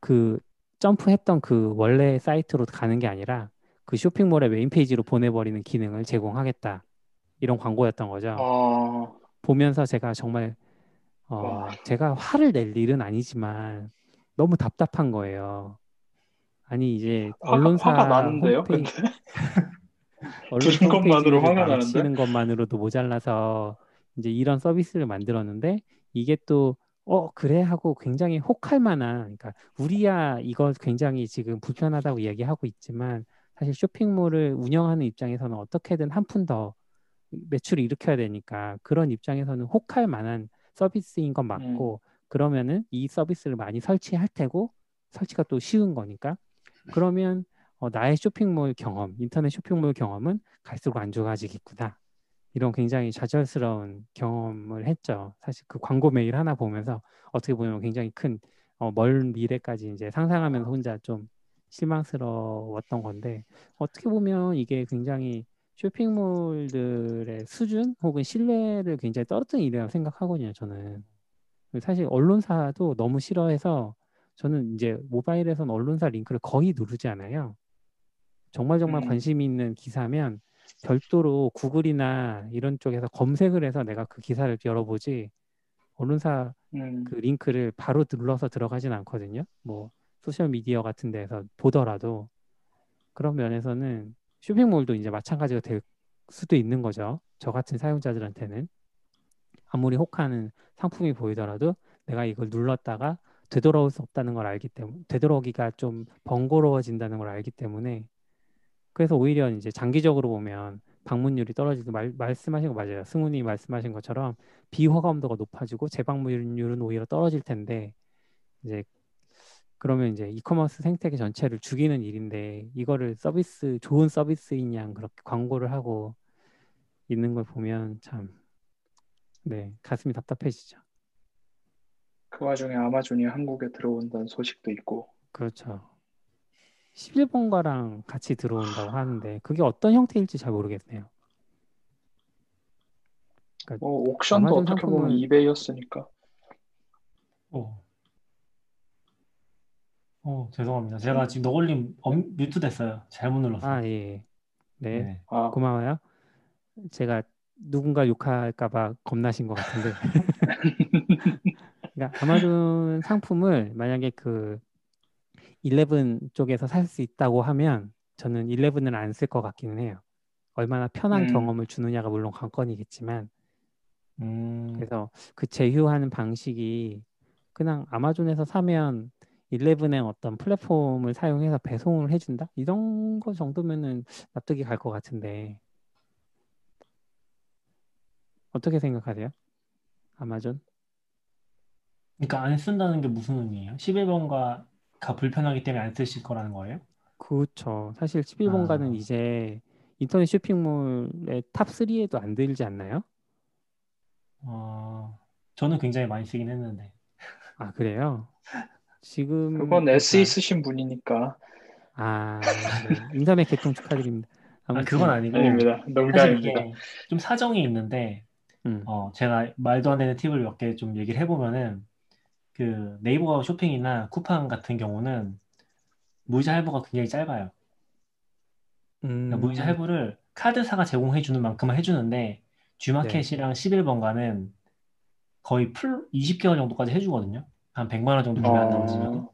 A: 그 점프했던 그 원래 사이트로 가는 게 아니라 그 쇼핑몰의 메인 페이지로 보내버리는 기능을 제공하겠다. 이런 광고였던 거죠.
B: 어,
A: 보면서 제가 정말 어,
B: 와.
A: 제가 화를 낼 일은 아니지만 너무 답답한 거예요. 아니 이제
B: 화,
A: 언론사
B: 화가 나는데요,
A: 홈페이,
B: 근데?
A: 언론사
B: 들은 것만으로 화가 나는데?
A: 것만으로도 모자라서 이제 이런 서비스를 만들었는데 이게 또 어 그래 하고 굉장히 혹할 만한 그러니까 우리야 이거 굉장히 지금 불편하다고 이야기하고 있지만 사실 쇼핑몰을 운영하는 입장에서는 어떻게든 한 푼 더 매출을 일으켜야 되니까 그런 입장에서는 혹할 만한 서비스인 건 맞고 그러면은 이 서비스를 많이 설치할 테고 설치가 또 쉬운 거니까 그러면 어, 나의 쇼핑몰 경험, 인터넷 쇼핑몰 경험은 갈수록 안 좋아지겠구나. 이런 굉장히 좌절스러운 경험을 했죠. 사실 그 광고 메일 하나 보면서 어떻게 보면 굉장히 큰 어, 먼 미래까지 이제 상상하면서 혼자 좀 실망스러웠던 건데 어떻게 보면 이게 굉장히 쇼핑몰들의 수준 혹은 신뢰를 굉장히 떨어뜨린 일이라고 생각하거든요. 저는 사실 언론사도 너무 싫어해서 저는 이제 모바일에서는 언론사 링크를 거의 누르지 않아요. 정말 정말
B: 음.
A: 관심 있는 기사면 별도로 구글이나 이런 쪽에서 검색을 해서 내가 그 기사를 열어보지 언론사
B: 음,
A: 그 링크를 바로 눌러서 들어가진 않거든요. 뭐 소셜 미디어 같은 데서 보더라도 그런 면에서는 쇼핑몰도 이제 마찬가지가 될 수도 있는 거죠. 저 같은 사용자들한테는 아무리 혹하는 상품이 보이더라도 내가 이걸 눌렀다가 되돌아올 수 없다는 걸 알기 때문에 되돌아오기가 좀 번거로워진다는 걸 알기 때문에 그래서 오히려 이제 장기적으로 보면 방문율이 떨어지고 말, 말씀하신 거 맞아요. 승훈이 말씀하신 것처럼 비호감도가 높아지고 재방문율은 오히려 떨어질 텐데 이제 그러면 이제 이커머스 생태계 전체를 죽이는 일인데 이거를 서비스 좋은 서비스인 양 그렇게 광고를 하고 있는 걸 보면 참 네, 가슴이 답답해지죠.
B: 그 와중에 아마존이 한국에 들어온다는 소식도 있고.
A: 그렇죠. 11번가랑 같이 들어온다고 하는데 그게 어떤 형태일지 잘 모르겠네요.
B: 뭐 옥션도
A: 아마존
B: 어떻게 보면
A: 상품은-
B: 이베이였으니까.
C: 어. 어, 죄송합니다. 제가 지금 너굴님 엄- 뮤트 됐어요. 잘못 눌렀어요.
A: 아, 예. 네,
C: 네.
B: 아,
A: 고마워요. 제가 누군가 욕할까 봐 겁나신 것 같은데. 그러니까 아마존 상품을 만약에 그 11 쪽에서 살 수 있다고 하면 저는 11을 안 쓸 것 같기는 해요. 얼마나 편한
B: 음.
A: 경험을 주느냐가 물론 관건이겠지만
C: 음,
A: 그래서 그 제휴하는 방식이 그냥 아마존에서 사면 11의 어떤 플랫폼을 사용해서 배송을 해준다? 이런 거 정도면은 납득이 갈 것 같은데 어떻게 생각하세요? 아마존?
C: 그러니까 안 쓴다는 게 무슨 의미예요? 11번가가 불편하기 때문에 안 쓰실 거라는 거예요?
A: 그렇죠. 사실 11번가는
C: 아.
A: 이제 인터넷 쇼핑몰의 top 3에도 안 들지 않나요?
C: 어, 저는 굉장히 많이 쓰긴 했는데.
A: 아, 그래요? 지금
B: 그건 SE
A: 그러니까-
B: 쓰신 분이니까.
A: 아, 네. 인터넷 개통 축하드립니다.
C: 아,
A: 아무튼,
C: 그건 아니고
B: 아닙니다.
C: 사실
B: 농담입니다.
C: 이게 좀 사정이 있는데
A: 음,
C: 어, 제가 말도 안 되는 팁을 몇 개 좀 얘기를 해보면은 그 네이버 쇼핑이나 쿠팡 같은 경우는 무이자 할부가 굉장히 짧아요.
A: 음,
C: 그러니까 무이자 할부를 카드사가 제공해 주는 만큼만 해주는데 G마켓이랑 11번가는 거의 full 20개월 정도까지 해주거든요. 한 100만 원 정도 안 넘으시면.
B: 어,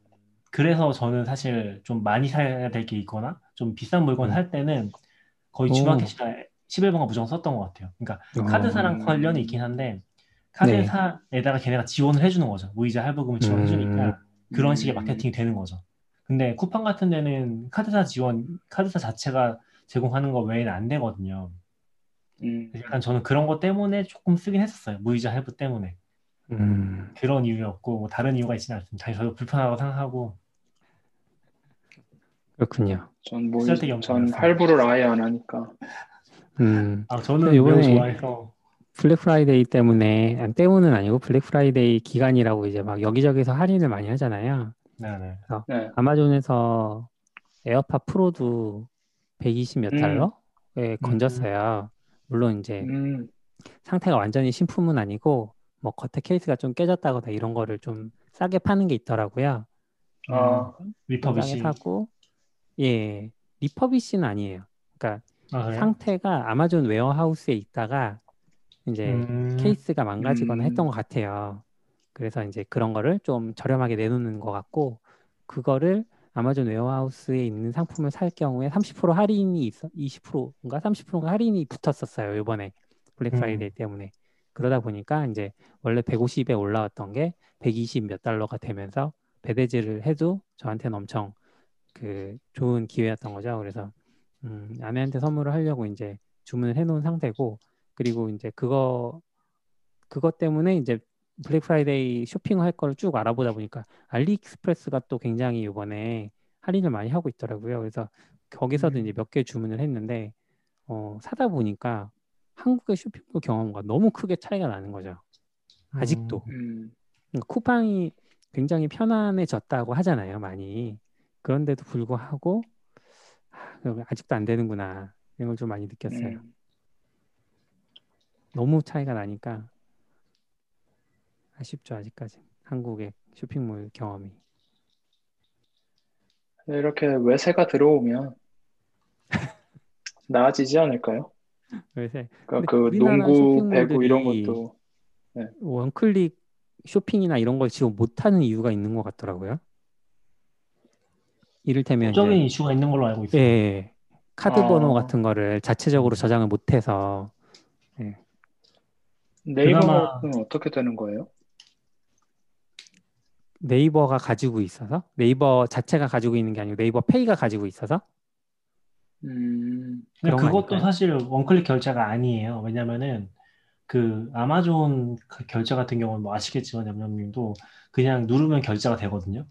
C: 그래서 저는 사실 좀 많이 사야 될 게 있거나 좀 비싼 물건
A: 음.
C: 살 때는 거의
A: 오.
C: G마켓이나 11번가 무조건 썼던 것 같아요. 그러니까
A: 어,
C: 카드사랑
B: 음.
C: 관련이 있긴 한데 카드사에다가 걔네가 지원을 해주는 거죠. 무이자 할부금을 지원해주니까 그런
B: 음.
C: 식의 마케팅이 되는 거죠. 근데 쿠팡 같은 데는 카드사 지원, 카드사 자체가 제공하는 거 외에는 안 되거든요.
B: 음,
C: 약간 저는 그런 것 때문에 조금 쓰긴 했었어요. 무이자 할부 때문에.
A: 음,
C: 그런 이유였고 뭐 다른 이유가 있지는 않습니다. 당연히 저도 불편하다고 생각하고
A: 그렇군요.
B: 전 뭐, 전. 할부를 아예 안 하니까.
A: 음,
C: 아 저는
A: 이번에-
C: 좋아해서
A: 블랙 프라이데이 때문에 아니, 때문은 아니고 블랙 프라이데이 기간이라고 이제 막 여기저기서 할인을 많이 하잖아요.
C: 네네.
B: 네.
A: 아마존에서 에어팟 프로도 120몇
B: 음.
A: 달러에 건졌어요. 물론 이제
B: 음,
A: 상태가 완전히 신품은 아니고 뭐 겉에 케이스가 좀 깨졌다거나 이런 거를 좀 싸게 파는 게 있더라고요.
B: 아,
A: 싸게
C: refurbish.
A: 사고 예 refurbish는 아니에요. 그러니까
C: 아?
A: 상태가 아마존 웨어하우스에 있다가 이제
C: 음,
A: 케이스가 망가지거나
B: 음.
A: 했던 것 같아요. 그래서 이제 그런 거를 좀 저렴하게 내놓는 것 같고 그거를 아마존 웨어하우스에 있는 상품을 살 경우에 30% 할인이 있어 20%인가 30%인가 할인이 붙었었어요 이번에 블랙
C: 음.
A: 프라이데이 때문에 그러다 보니까 이제 원래 150에 올라왔던 게 120 몇 달러가 되면서 배대지를 해도 저한테는 엄청 그 좋은 기회였던 거죠. 그래서 음, 아내한테 선물을 하려고 이제 주문을 해놓은 상태고 그리고 이제 그거 그것 때문에 이제 블랙 프라이데이 쇼핑할 걸 쭉 알아보다 보니까 알리익스프레스가 또 굉장히 이번에 할인을 많이 하고 있더라고요. 그래서 거기서도
B: 음.
A: 이제 몇 개 주문을 했는데 어, 사다 보니까 한국의 쇼핑몰 경험과 너무 크게 차이가 나는 거죠. 아직도.
B: 음,
A: 그러니까 쿠팡이 굉장히 편안해졌다고 하잖아요, 많이. 그런데도 불구하고 아, 아직도 안 되는구나 이런 걸 좀 많이 느꼈어요.
B: 음.
A: 너무 차이가 나니까 아쉽죠 아직까지 한국의 쇼핑몰 경험이.
B: 이렇게 외세가 들어오면 나아지지 않을까요?
A: 그래서
B: 그러니까 그 농구, 배구 이런 것도
A: 원클릭 쇼핑이나 이런 걸 지금 못하는 이유가 있는 것 같더라고요. 이를테면 이제
C: 법적인 이슈가 있는 걸로 알고
A: 예,
C: 있어요.
A: 예. 카드 번호
B: 아.
A: 같은 거를 자체적으로 저장을 못해서
B: 네이버
C: 그나마-
B: 같은 어떻게 되는 거예요?
A: 네이버가 가지고 있어서 네이버 자체가 가지고 있는 게 아니고 네이버 페이가 가지고 있어서
B: 음,
C: 근데
A: 그런 거
C: 그것도
A: 아닐까요?
C: 사실 원클릭 결제가 아니에요. 왜냐면은 그 아마존 그 결제 같은 경우는 뭐 아시겠지만 염염님도 그냥 누르면 결제가 되거든요.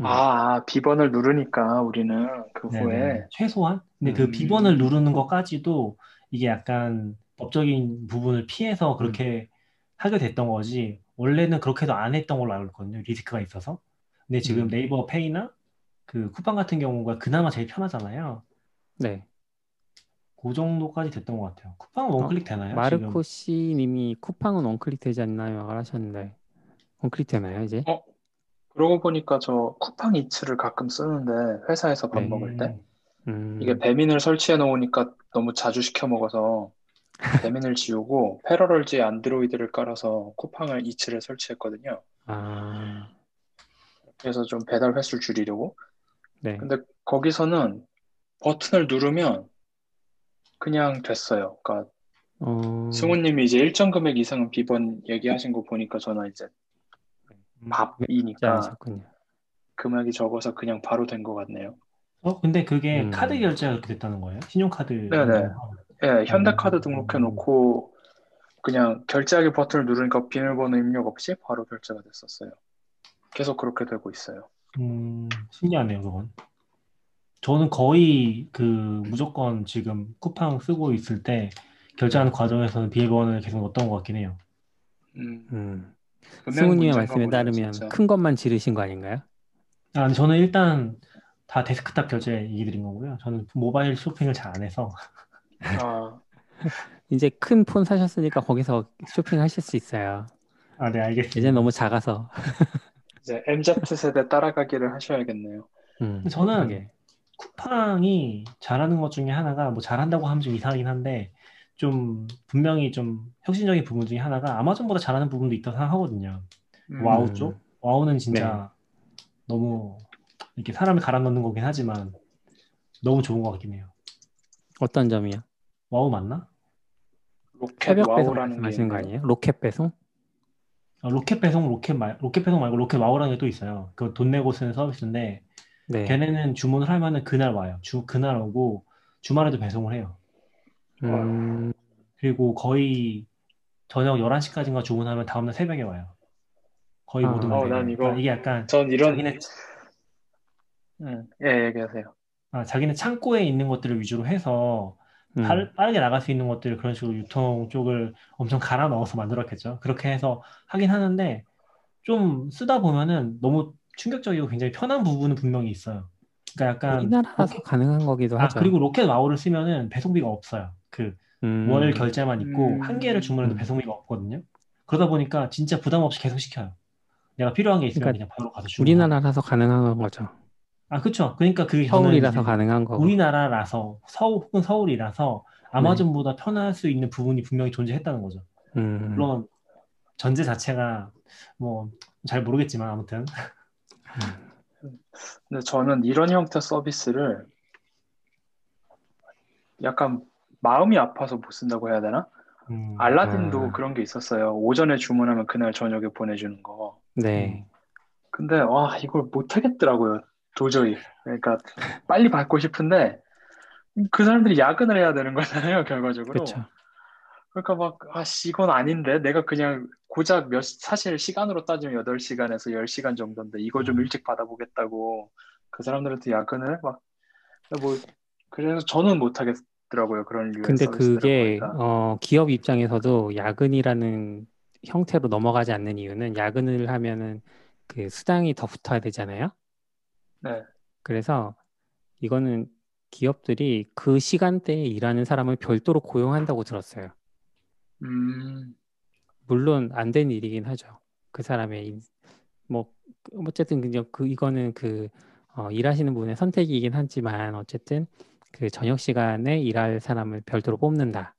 A: 음.
B: 아, 아, 비번을 누르니까 우리는 그
C: 네네.
B: 후에
C: 최소한. 근데 그
B: 음.
C: 비번을 누르는 것까지도 이게 약간 법적인 부분을 피해서 그렇게 하게 됐던 거지 원래는 그렇게도 안 했던 걸로 알고 있거든요. 리스크가 있어서. 근데 지금
A: 음.
C: 네이버 페이나 그 쿠팡 같은 경우가 그나마 제일 편하잖아요.
A: 네.
C: 그 정도까지 됐던 것 같아요. 쿠팡은 one-click 되나요?
A: 마르코? 씨님이 쿠팡은 one-click 되지 않나요? 하셨는데 one-click 되나요 이제?
B: 어? 그러고 보니까 저 쿠팡 이츠를 가끔 쓰는데 회사에서 밥
A: 네.
B: 먹을 때
A: 음,
B: 이게 배민을 설치해 놓으니까 너무 자주 시켜 먹어서 배민을 지우고 패러럴즈에 안드로이드를 깔아서 쿠팡을 이츠를 설치했거든요.
A: 아,
B: 그래서 좀 배달 횟수를 줄이려고.
A: 네.
B: 근데 거기서는 버튼을 누르면 그냥 됐어요. 그러니까
A: 어,
B: 승우님이 이제 일정 금액 이상은 비번 얘기하신 거 보니까 저는 이제
C: 음.
B: 밥이니까
A: 않으셨군요.
B: 금액이 적어서 그냥 바로 된 것 같네요.
C: 어, 근데 그게
A: 음.
C: 카드 결제가 그렇게 됐다는 거예요? 신용카드
B: 네네. 예, 현대카드
C: 음.
B: 등록해 놓고 그냥 결제하기 버튼을 누르니까 비밀번호 입력 없이 바로 결제가 됐었어요. 계속 그렇게 되고 있어요.
C: 음, 신기하네요, 그건. 저는 거의 그 무조건 지금 쿠팡 쓰고 있을 때 결제하는 과정에서는 비밀번호를 계속 넣었던 것 같긴 해요.
B: 음,
A: 음. 승우님의 말씀에 따르면
B: 진짜.
A: 큰 것만 지르신 거 아닌가요?
C: 아, 저는 일단 다 데스크탑 결제 얘기 드린 거고요. 저는 모바일 쇼핑을 잘 안 해서.
B: 아,
A: 이제 큰 폰 사셨으니까 거기서 쇼핑하실 수 있어요.
C: 아, 네, 알겠습니다.
A: 이제 너무 작아서.
B: 이제 MZ 세대 따라가기를 하셔야겠네요.
A: 음,
C: 저는
A: 그러게.
C: 쿠팡이 잘하는 것 중에 하나가 뭐 잘한다고 하면 좀 이상하긴 한데 좀 분명히 좀 혁신적인 부분 중에 하나가 아마존보다 잘하는 부분도 있다고 생각하거든요.
B: 음,
C: 와우
A: 음.
C: 쪽? 와우는 진짜 너무 이렇게 사람을 갈아 넣는 거긴 하지만 너무 좋은 것 같긴 해요.
A: 어떤 점이요?
C: 와우 맞나?
B: 로켓
A: 새벽 배송
B: 와우라는 게
A: 말씀하시는 거? 아니에요? 로켓 배송?
C: 아, 로켓 배송, 로켓 말, 로켓 배송 말고 로켓 와우라는 게 또 있어요. 그 돈 내고 쓰는 서비스인데
A: 네.
C: 걔네는 주문을 하면은 그날 와요. 주 그날 오고 주말에도 배송을 해요.
A: 음,
C: 그리고 거의 저녁 11시까지인가 주문하면 다음날 새벽에 와요. 거의
A: 아.
C: 모든
B: 어. 난 이거-
C: 그러니까 이게 약간
B: 전 이런
C: 자기네,
B: 음, 예, 얘기하세요.
C: 아, 자기네 창고에 있는 것들을 위주로 해서
A: 음,
C: 빠르, 빠르게 나갈 수 있는 것들을 그런 식으로 유통 쪽을 엄청 갈아 넣어서 만들었겠죠. 그렇게 해서 하긴 하는데 좀 쓰다 보면은 너무 충격적이고 굉장히 편한 부분은 분명히 있어요. 그러니까 약간
A: 우리나라라서 가능한 거기도
C: 아
A: 하죠.
C: 그리고 로켓 와우를 쓰면은 배송비가 없어요. 그
A: 음,
C: 월 결제만 있고
B: 음.
C: 한 개를 주문해도
A: 음.
C: 배송비가 없거든요. 그러다 보니까 진짜 부담 없이 계속 시켜요. 내가 필요한 게 있으면
A: 그러니까
C: 그냥 바로 가서 주문.
A: 우리나라라서 가능한 거죠.
C: 아 그렇죠. 그러니까 그게
A: 서울이라서 가능한 거고.
C: 우리나라라서 서울 혹은 서울이라서 아마존보다 편할 수 있는 부분이 분명히 존재했다는 거죠.
A: 음,
C: 물론 전제 자체가 뭐 잘 모르겠지만 아무튼
B: 근데 저는 이런 형태 서비스를 약간 마음이 아파서 못 쓴다고 해야 되나?
C: 음,
B: 알라딘도
A: 아.
B: 그런 게 있었어요. 오전에 주문하면 그날 저녁에 보내주는 거.
A: 네.
B: 근데 와 이걸 못 하겠더라고요. 도저히. 그러니까 빨리 받고 싶은데 그 사람들이 야근을 해야 되는 거잖아요, 결과적으로.
A: 그렇죠.
B: 그러니까 막 아 씨 이건 아닌데 내가 그냥 고작 몇 사실 시간으로 따지면 8시간에서 10시간 정도인데 이거 좀
C: 음.
B: 일찍 받아보겠다고 그 사람들한테 야근을 막 뭐 그래서 저는 못 하겠더라고요. 그런 류의
A: 근데 그게. 어, 기업 입장에서도 야근이라는 형태로 넘어가지 않는 이유는 야근을 하면은 그 수당이 더 붙어야 되잖아요.
B: 네.
A: 그래서 이거는 기업들이 그 시간대에 일하는 사람을 별도로 고용한다고 들었어요.
B: 음,
A: 물론 안 된 일이긴 하죠. 그 사람의 인- 뭐 어쨌든 그냥 그 이거는 그 어, 일하시는 분의 선택이긴 하지만 어쨌든 그 저녁 시간에 일할 사람을 별도로 뽑는다.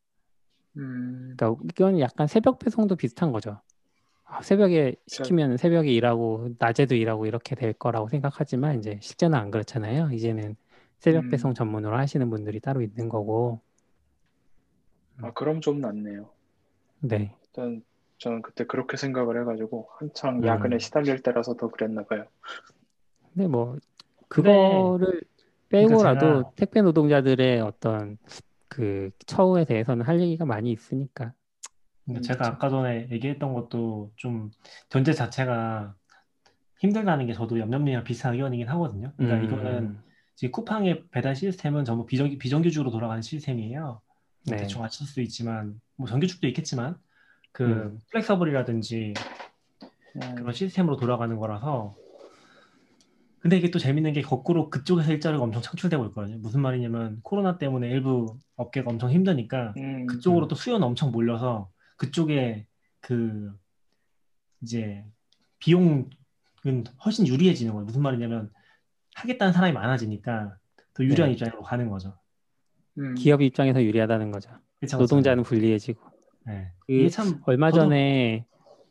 B: 음,
A: 그러니까 이건 약간 새벽 배송도 비슷한 거죠. 아, 새벽에 시키면 새벽에 일하고 낮에도 일하고 이렇게 될 거라고 생각하지만 이제 실제는 안 그렇잖아요. 이제는 새벽
B: 음.
A: 배송 전문으로 하시는 분들이 따로 있는 거고.
B: 아 그럼 좀 낫네요.
A: 네.
B: 일단 저는 그때 그렇게 생각을 해가지고 한창
A: 음.
B: 야근에 시달릴 때라서 더 그랬나 봐요.
A: 근데 뭐
C: 근데
A: 그거를 빼고라도
C: 그러니까 제가-
A: 택배 노동자들의 어떤 그 처우에 대해서는 할 얘기가 많이 있으니까.
C: 근데
B: 음,
C: 제가. 아까 전에 얘기했던 것도 좀 전제 자체가 힘들다는 게 저도 염려님이랑 비슷한 의견이긴 하거든요. 그러니까
A: 음,
C: 이거는 지금 쿠팡의 배달 시스템은 전부 비정, 비정규직으로 돌아가는 시스템이에요.
A: 네.
C: 대충 맞출 수도 있지만 뭐 정규직도 있겠지만 그
A: 음.
C: 플렉서블이라든지
B: 음,
C: 그런 시스템으로 돌아가는 거라서 근데 이게 또 재밌는 게 거꾸로 그쪽에서 일자리가 엄청 창출되고 있거든요. 무슨 말이냐면 코로나 때문에 일부 업계가 엄청 힘드니까
B: 음,
C: 그쪽으로 또 수요는 엄청 몰려서 그쪽에 그 이제 비용은 훨씬 유리해지는 거예요. 무슨 말이냐면 하겠다는 사람이 많아지니까 더 유리한
A: 네.
C: 입장으로 가는 거죠.
B: 음,
A: 기업 입장에서 유리하다는 거죠.
C: 그쵸,
A: 노동자는 불리해지고.
C: 네.
A: 그
C: 이게 참
A: 얼마 전에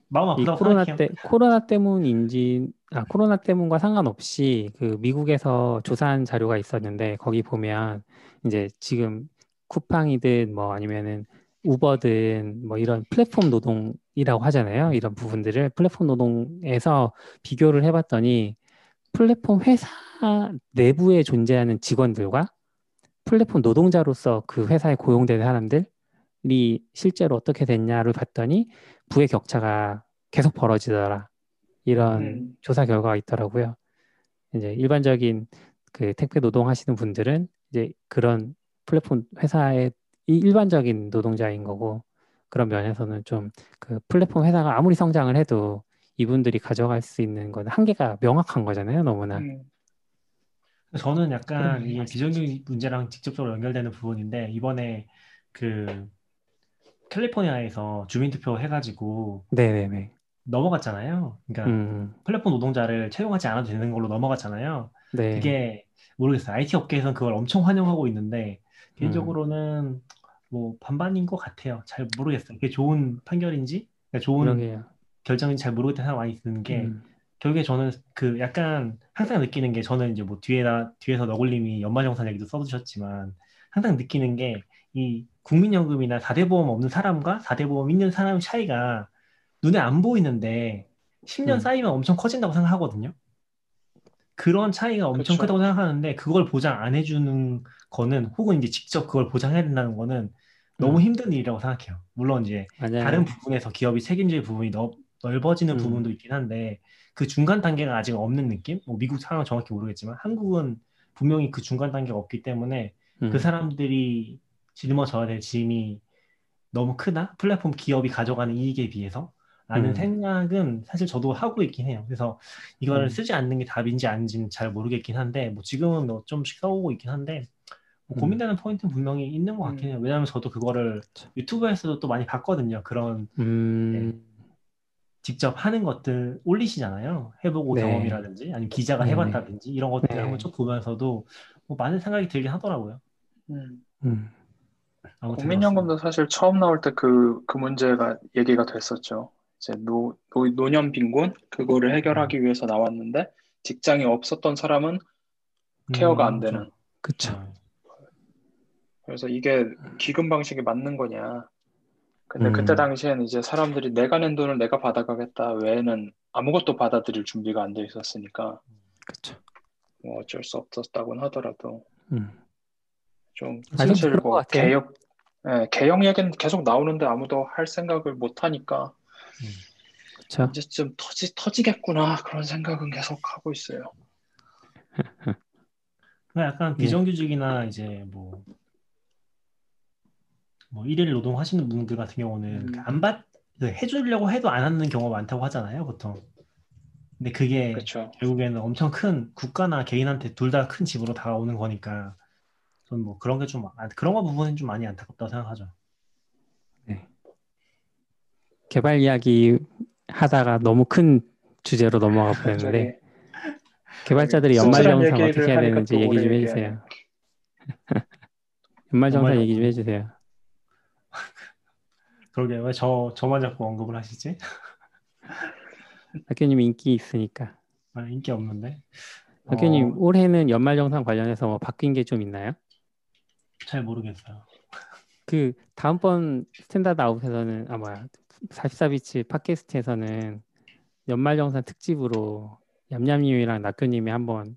C: 마음
A: 이
C: 아프다고
A: 코로나
C: 생각해요.
A: 때 코로나 때문인지 아 코로나 때문과 상관없이 그 미국에서 조사한 자료가 있었는데 거기 보면 이제 지금 쿠팡이든 뭐 아니면은 우버든 뭐 이런 플랫폼 노동이라고 하잖아요. 이런 부분들을 플랫폼 노동에서 비교를 해봤더니 플랫폼 회사 내부에 존재하는 직원들과 플랫폼 노동자로서 그 회사에 고용된 사람들이 실제로 어떻게 됐냐를 봤더니 부의 격차가 계속 벌어지더라. 이런
B: 음.
A: 조사 결과가 있더라고요. 이제 일반적인 그 택배 노동 하시는 분들은 이제 그런 플랫폼 회사의 이 일반적인 노동자인 거고 그런 면에서는 좀 그 플랫폼 회사가 아무리 성장을 해도 이분들이 가져갈 수 있는 건 한계가 명확한 거잖아요, 너무나.
B: 음,
C: 저는 약간 이게
A: 말씀.
C: 비정규직 문제랑 직접적으로 연결되는 부분인데 이번에 그 캘리포니아에서 주민투표 해가지고
A: 네네네.
C: 넘어갔잖아요. 그러니까
A: 음,
C: 플랫폼 노동자를 채용하지 않아도 되는 걸로 넘어갔잖아요.
A: 네.
C: 그게 모르겠어요. IT 업계에서는 그걸 엄청 환영하고 있는데
A: 음.
C: 개인적으로는 뭐 반반인 것 같아요. 잘 모르겠어요. 그게 좋은 판결인지 그러니까 좋은
A: 그러게요.
C: 결정인지 잘 모르겠다는 생각 많이 드는 게
A: 음,
C: 결국에 저는 그 약간 항상 느끼는 게 저는 이제 뭐 뒤에다 뒤에서 너굴님이 연말정산 얘기도 써주셨지만 항상 느끼는 게 이 국민연금이나 4대 보험 없는 사람과 4대 보험 있는 사람의 차이가 눈에 안 보이는데 10년
A: 음.
C: 쌓이면 엄청 커진다고 생각하거든요. 그런 차이가 엄청
B: 그쵸.
C: 크다고 생각하는데 그걸 보장 안 해주는 거는 혹은 이제 직접 그걸 보장해야 된다는 거는 너무
A: 음.
C: 힘든 일이라고 생각해요. 물론 이제
A: 맞아요.
C: 다른 부분에서 기업이 책임질 부분이 넓, 넓어지는
A: 음.
C: 부분도 있긴 한데 그 중간 단계가 아직 없는 느낌? 뭐 미국 상황 정확히 모르겠지만 한국은 분명히 그 중간 단계가 없기 때문에
A: 음,
C: 그 사람들이 짊어져야 될 짐이 너무 크다? 플랫폼 기업이 가져가는 이익에 비해서? 라는
A: 음.
C: 생각은 사실 저도 하고 있긴 해요. 그래서 이거를
A: 음.
C: 쓰지 않는 게 답인지 아닌지는 잘 모르겠긴 한데 뭐 지금은 뭐 좀씩 써오고 있긴 한데 뭐
A: 음.
C: 고민되는 포인트는 분명히 있는 것 같긴 해요. 왜냐하면 저도 그거를. 유튜브에서도 또 많이 봤거든요. 그런
A: 음,
C: 직접 하는 것들 올리시잖아요. 해보고
A: 네.
C: 경험이라든지 아니면 기자가. 해봤다든지 이런 것들
A: 네.
C: 한번 쭉 보면서도 뭐 많은 생각이 들긴 하더라고요.
B: 음.
A: 음,
B: 국민연금도 사실 처음 나올 때 그, 그 문제가 얘기가 됐었죠. 이제 노, 노, 노년 빈곤? 그거를 해결하기 위해서 나왔는데, 직장이 없었던 사람은 케어가 안
C: 음,
B: 되는.
C: 좀,
A: 그쵸.
C: 어,
B: 그래서 이게 기금 방식이 맞는 거냐. 근데
A: 음.
B: 그때 당시에는 이제 사람들이 내가 낸 돈을 내가 받아가겠다 외에는 아무것도 받아들일 준비가 안 돼 있었으니까,
A: 그쵸.
B: 뭐 어쩔 수 없었다고는 하더라도,
A: 음.
B: 좀,
A: 아직
B: 사실 뭐. 개혁, 예, 개혁 얘기는 계속 나오는데 아무도 할 생각을 못 하니까,
A: 그쵸.
B: 이제쯤 터지, 터지겠구나. 그런 생각은 계속 하고 있어요.
C: 그냥 약간
A: 예.
C: 비정규직이나 이제 뭐, 뭐 일일 노동 하시는 분들 같은 경우는
B: 음.
C: 안 받, 그 해주려고 해도 안 하는 경우가 많다고 하잖아요, 보통. 근데 그게
B: 그렇죠.
C: 결국에는 엄청 큰 국가나 개인한테 둘 다 큰 집으로 다가오는 거니까 저는 뭐 그런 게 좀 그런 거 부분은 좀 많이 안타깝다고 생각하죠.
A: 개발 이야기 하다가 너무 큰 주제로 넘어가 버렸는데 개발자들이
B: 저기
A: 연말
B: 씁쓸한
A: 정산
B: 얘기를
A: 어떻게 해야 되는지
B: 또
A: 얘기 좀 해주세요. 연말 정산
C: 연말
A: 얘기 좀 해주세요.
C: 그러게 왜 저 저만 자꾸 언급을 하시지?
A: 낙교님 인기 있으니까.
C: 아, 인기 없는데.
A: 낙교님
C: 어,
A: 올해는 연말 정산 관련해서 뭐 바뀐 게 좀 있나요?
C: 잘 모르겠어요.
A: 그 다음번 Standard Out에서는 아 뭐야 44bits 팟캐스트에서는 연말정산 특집으로 얌얌님이랑 낙교님이 한번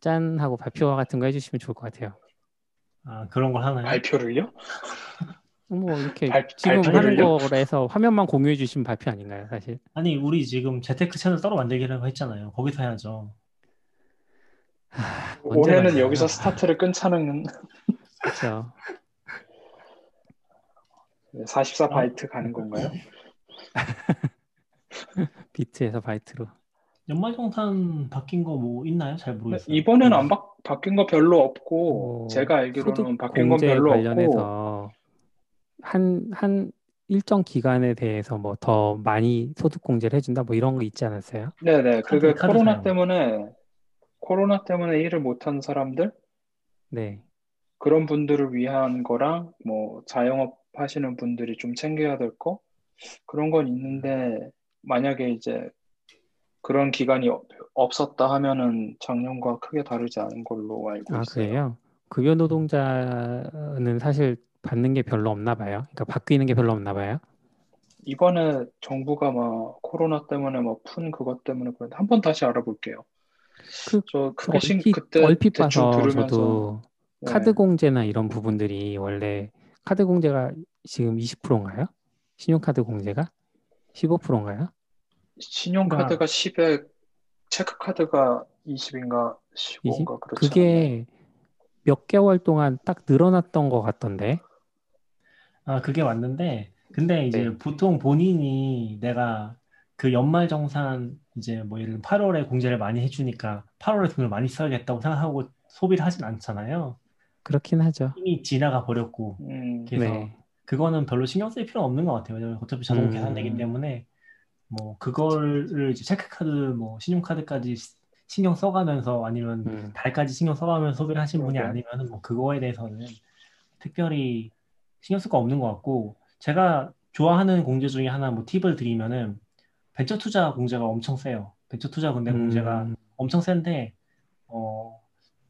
A: 짠 하고 발표 같은 거 해주시면 좋을 것 같아요.
C: 아 그런 걸 하나요?
B: 발표를요?
A: 뭐 이렇게
B: 발-
A: 지금 하는? 거에서 화면만 공유해 주시면 발표 아닌가요, 사실?
C: 아니 우리 지금 재테크 채널 따로 만들기라고 했잖아요. 거기서 해야죠.
A: 언제
B: 올해는
A: 만나요?
B: 여기서 스타트를 끊자는
A: 그렇죠.
B: 44 바이트 가는 건가요?
A: 비트에서 바이트로.
C: 연말정산 바뀐 거 뭐 있나요? 잘
B: 네,
C: 모르겠어요.
B: 이번엔 안 바, 바뀐 거 별로 없고
A: 어,
B: 제가 알기로는 바뀐 건 별로 없고
A: 관련해서 한, 한 일정 기간에 대해서 뭐 더 많이 소득 공제를 해준다 뭐 이런 거 있지 않았어요?
B: 네네 그게
C: 카드
B: 코로나
C: 사용.
B: 때문에 코로나 때문에 일을 못한 사람들
A: 네.
B: 그런 분들을 위한 거랑 뭐 자영업 하시는 분들이 좀 챙겨야 될 거 그런 건 있는데 만약에 이제 그런 기간이 없- 없었다 하면은 작년과 크게 다르지 않은 걸로 알고
A: 아,
B: 있어요.
A: 그래요? 급여 노동자는 사실 받는 게 별로 없나 봐요. 그러니까 바뀌는 게 별로 없나 봐요.
B: 이번에 정부가 막 코로나 때문에 막 푼 그것 때문에 그런데 한 번 다시 알아볼게요. 그저 크게 신
A: 얼핏,
B: 그때
A: 얼핏 봐서
B: 들으면서
A: 저도
B: 네.
A: 카드 공제나 이런 부분들이 원래 카드 공제가 지금 20%인가요? 신용카드 공제가 15%인가요?
B: 신용카드가 10에 체크카드가 20인가 15인가 그렇지 않나요?
A: 그게 몇 개월 동안 딱 늘어났던 것 같던데.
C: 아, 그게 맞는데, 근데 이제
B: 네.
C: 보통 본인이 내가 그 연말 정산 이제 뭐 예를 들면 8월에 공제를 많이 해주니까 8월에 돈을 많이 써야겠다고 생각하고 소비를 하진 않잖아요.
A: 그렇긴 하죠.
C: 이미 지나가 버렸고.
B: 음,
C: 그래서
A: 네.
C: 그거는 별로 신경 쓸 필요는 없는 것 같아요. 왜냐면 어차피 자동
A: 음.
C: 계산되기 때문에 뭐 그거를 이제 체크카드, 뭐 신용카드까지 시- 신경 써가면서 아니면
A: 음.
C: 달까지 신경 써가면서 소비를 하신 분이. 아니면 뭐 그거에 대해서는 특별히 신경 쓸 거 없는 것 같고 제가 좋아하는 공제 중에 하나 뭐 팁을 드리면은 벤처 투자 공제가 엄청 세요. 벤처 투자 근데 공제가
A: 음,
C: 엄청 센데 어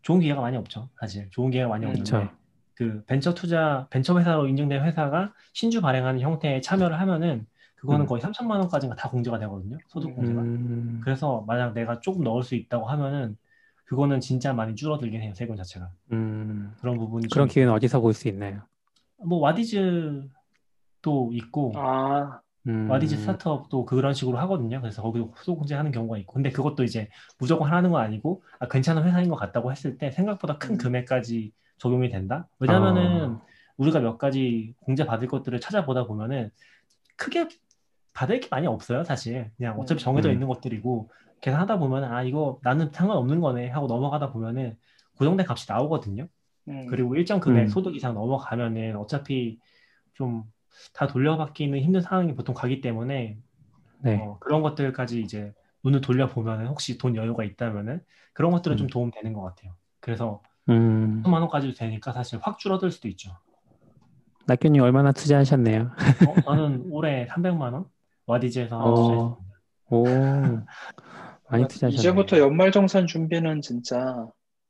C: 좋은 기회가 많이 없죠. 사실 좋은 기회가 많이
B: 음,
C: 없는데
A: 그쵸.
C: 그 벤처 투자 벤처 회사로 인증된 회사가 신주 발행하는 형태에 참여를 하면은 그거는
A: 음.
C: 거의 3천만 원까지가 다 공제가 되거든요. 소득 공제가.
A: 음,
C: 그래서 만약 내가 조금 넣을 수 있다고 하면은 그거는 진짜 많이 줄어들긴 해요. 세금 자체가.
A: 음.
C: 그런 부분이
A: 그런
C: 좀
A: 기회는 어디서 볼 수 있나요?
C: 뭐 와디즈도 있고
B: 아,
A: 음,
C: 와디즈 스타트업도 그런 식으로 하거든요. 그래서 거기도 소득 공제하는 경우가 있고, 근데 그것도 이제 무조건 하는 건 아니고, 아, 괜찮은 회사인 것 같다고 했을 때 생각보다 큰
B: 음.
C: 금액까지 적용이 된다. 왜냐면은
A: 어.
C: 우리가 몇 가지 공제 받을 것들을 찾아보다 보면은 크게 받을 게 많이 없어요, 사실. 그냥 어차피
B: 음.
C: 정해져
A: 음.
C: 있는 것들이고 계산하다 보면 아 이거 나는 상관없는 거네 하고 넘어가다 보면은 고정된 값이 나오거든요.
B: 음,
C: 그리고 일정 금액
A: 음.
C: 소득 이상 넘어가면은 어차피 좀 다 돌려받기는 힘든 상황이 보통 가기 때문에
A: 네.
C: 어, 그런 것들까지 이제 눈을 돌려보면은 혹시 돈 여유가 있다면은 그런 것들은 좀
A: 음.
C: 도움 되는 것 같아요. 그래서
A: 음,
C: 3만 원까지도 되니까 사실 확 줄어들 수도 있죠.
A: 낙교님 얼마나 투자하셨네요?
C: 어, 저는 올해 300만 원 와디즈에서
A: 어.
C: 투자했습니다.
A: 오, 많이 투자하셨네요.
B: 이제부터 연말 정산 준비는 진짜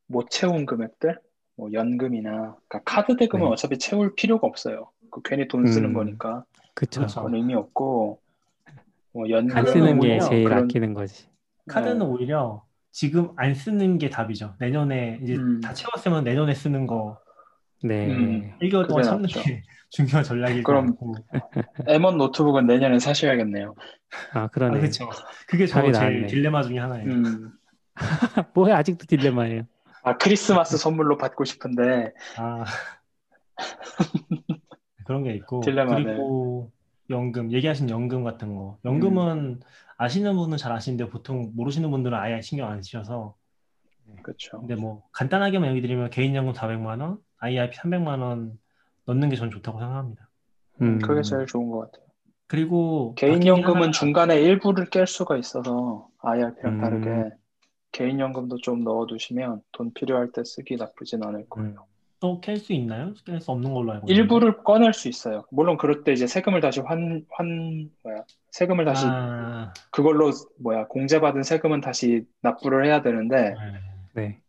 B: 못 채운 금액들, 뭐 연금이나 그러니까 카드 대금은
A: 네.
B: 어차피 채울 필요가 없어요. 그 괜히 돈 쓰는
A: 음.
B: 거니까
A: 그쵸.
C: 그렇죠.
B: 그건 의미 없고 뭐 연금
A: 안 쓰는 게 제일
B: 그런
A: 아끼는 거지.
C: 카드는
B: 네.
C: 오히려 지금 안 쓰는 게 답이죠. 내년에 이제
B: 음.
C: 다 채웠으면 내년에 쓰는 거
A: 네.
B: 음.
C: 1개월 동안 참는
B: 낫죠.
C: 게 중요한 전략일 것
B: 그럼
C: 같고.
B: M1 노트북은 내년에 사셔야겠네요.
A: 아,
C: 아,
A: 그러네.
C: 그렇죠. 그게 저 제일. 딜레마 중에 하나예요.
B: 음.
A: 뭐야, 아직도 딜레마예요.
B: 아 크리스마스 선물로 받고 싶은데
C: 아 그런 게 있고
B: 딜레마네.
C: 그리고 연금 얘기하신 연금 같은 거 연금은 아시는 분은 잘 아시는데 보통 모르시는 분들은 아예 신경 안 쓰셔서
B: 그렇죠.
C: 근데 뭐 간단하게만 얘기 드리면 개인연금 400만 원, IRP 300만 원 넣는 게 전 좋다고 생각합니다.
A: 음,
B: 그게 제일 좋은 것 같아요.
C: 그리고
B: 개인
C: 바뀐 게
B: 연금은
C: 하나가-
B: 중간에 일부를 깰 수가 있어서 IRP랑
A: 음.
B: 다르게 개인 연금도 좀 넣어두시면 돈 필요할 때 쓰기 나쁘진 않을 거예요.
A: 음.
C: 또깰수 있나요? 깰 수 없는 걸로 알고 있는데.
B: 일부를 꺼낼 수 있어요. 물론 그럴 때 이제 세금을 다시 환, 환, 뭐야, 세금을 다시
C: 아,
B: 그걸로 뭐야, 공제받은 세금은 다시 납부를 해야 되는데
C: 네.
A: 네.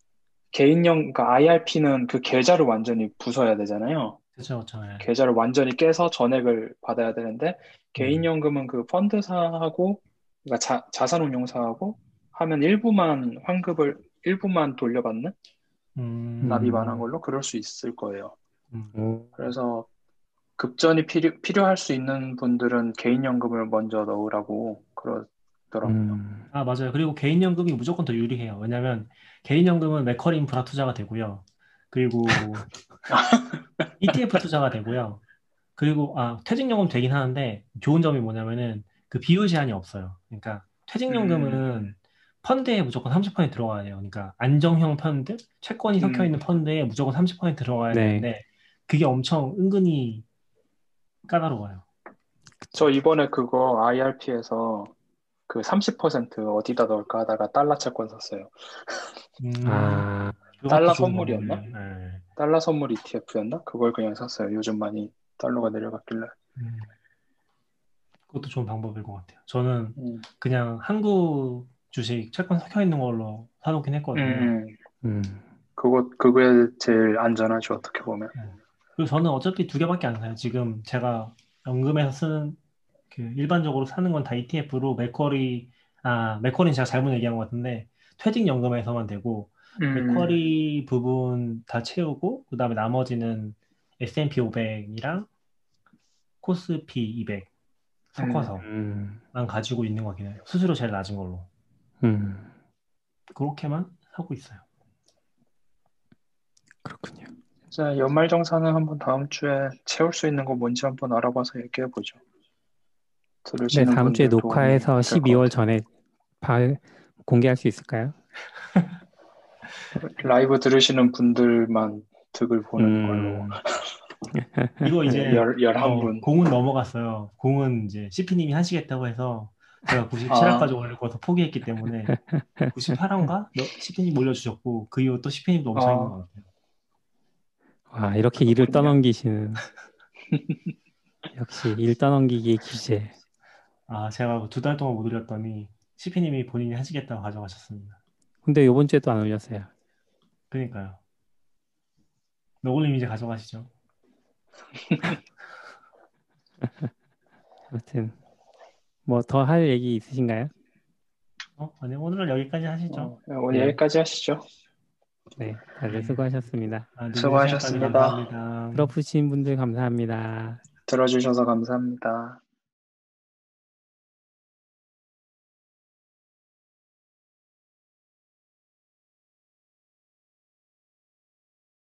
B: 개인연, 그러니까 IRP는 그 계좌를 완전히 부숴야 되잖아요.
C: 그렇죠, 그렇죠. 네.
B: 계좌를 완전히 깨서 전액을 받아야 되는데 개인연금은 그 펀드사하고 그러니까 자, 자산운용사하고 하면 일부만 환급을 일부만 돌려받는
C: 음,
B: 납입 안한 걸로 그럴 수 있을 거예요.
C: 음.
A: 오,
B: 그래서 급전이 필요, 필요할 수 있는 분들은 개인연금을 먼저 넣으라고 그러더라고요.
A: 음,
C: 아, 맞아요. 그리고 개인연금이 무조건 더 유리해요. 왜냐면 개인연금은 매컬 인프라 투자가 되고요. 그리고 ETF 투자가 되고요. 그리고 아 퇴직연금 되긴 하는데 좋은 점이 뭐냐면은 그 비율 제한이 없어요. 그러니까 퇴직연금은
B: 음.
C: 펀드에 무조건 30% 들어가야 돼요. 그러니까 안정형 펀드, 채권이 섞여 있는
B: 음.
C: 펀드에 무조건 30% 들어가야
A: 네.
C: 되는데 그게 엄청 은근히 까다로워요.
B: 저 이번에 그거 IRP에서 그 30% 어디다 넣을까 하다가 달러 채권 샀어요.
C: 음,
A: 아,
B: 달러 선물이었나?
C: 네.
B: 달러 선물 ETF였나? 그걸 그냥 샀어요. 요즘 많이 달러가 내려갔길래.
C: 음. 그것도 좋은 방법일 것 같아요. 저는
B: 음.
C: 그냥 한국 주식 채권 섞여 있는 걸로 사놓긴 했거든요.
B: 음,
A: 음,
B: 그거 그게 제일 안전하죠 어떻게 보면.
C: 그리고 저는 어차피 두 개밖에 안 사요. 지금 제가 연금에서 쓰는 그 일반적으로 사는 건 다 ETF로 맥쿼리 아 맥쿼리는 제가 잘못 얘기한 것 같은데 퇴직연금에서만 되고
B: 음,
C: 맥쿼리 부분 다 채우고 그다음에 나머지는 S&P 500이랑 코스피 200 섞어서만
A: 음,
C: 가지고 있는 거긴 해요. 수수료 제일 낮은 걸로
A: 음,
C: 그렇게만 하고 있어요.
A: 그렇군요.
B: 자 연말정산은 한번 다음 주에 채울 수 있는 거 뭔지 한번 알아봐서 얘기해 보죠.
A: 네, 다음 주에 녹화해서
B: 도움이 될것
A: 12월
B: 같아요.
A: 전에 발, 공개할 수 있을까요?
B: 라이브 들으시는 분들만 득을 보는 걸로
A: 음,
C: 이거 이제
B: 열 열한
C: 어,
B: 분.
C: 공은 넘어갔어요. 공은 이제 CP님이 하시겠다고 해서 제가 97화까지 올릴 거서 포기했기 때문에 98화인가? CP님 올려주셨고 그 이후 또 CP님도 엄청
B: 아.
C: 힘든 것 같아요.
A: 와, 이렇게 일을. 떠넘기시는. 역시 일 떠넘기기의 기재.
C: 아 제가 두 달 동안 못 올렸더니 CP님이 본인이 하시겠다고 가져가셨습니다.
A: 근데 요번 주에도 안 올렸어요.
C: 그러니까요. 너굴님 이제 가져가시죠.
A: 아무튼 뭐 더 할 얘기 있으신가요?
C: 어? 아니 오늘은 여기까지 하시죠.
B: 어, 오늘
A: 네.
B: 여기까지 하시죠.
A: 네, 다들 수고하셨습니다.
C: 아, 늦은 수고하셨습니다.
A: 들어주신 분들 감사합니다.
B: 들어주셔서 감사합니다.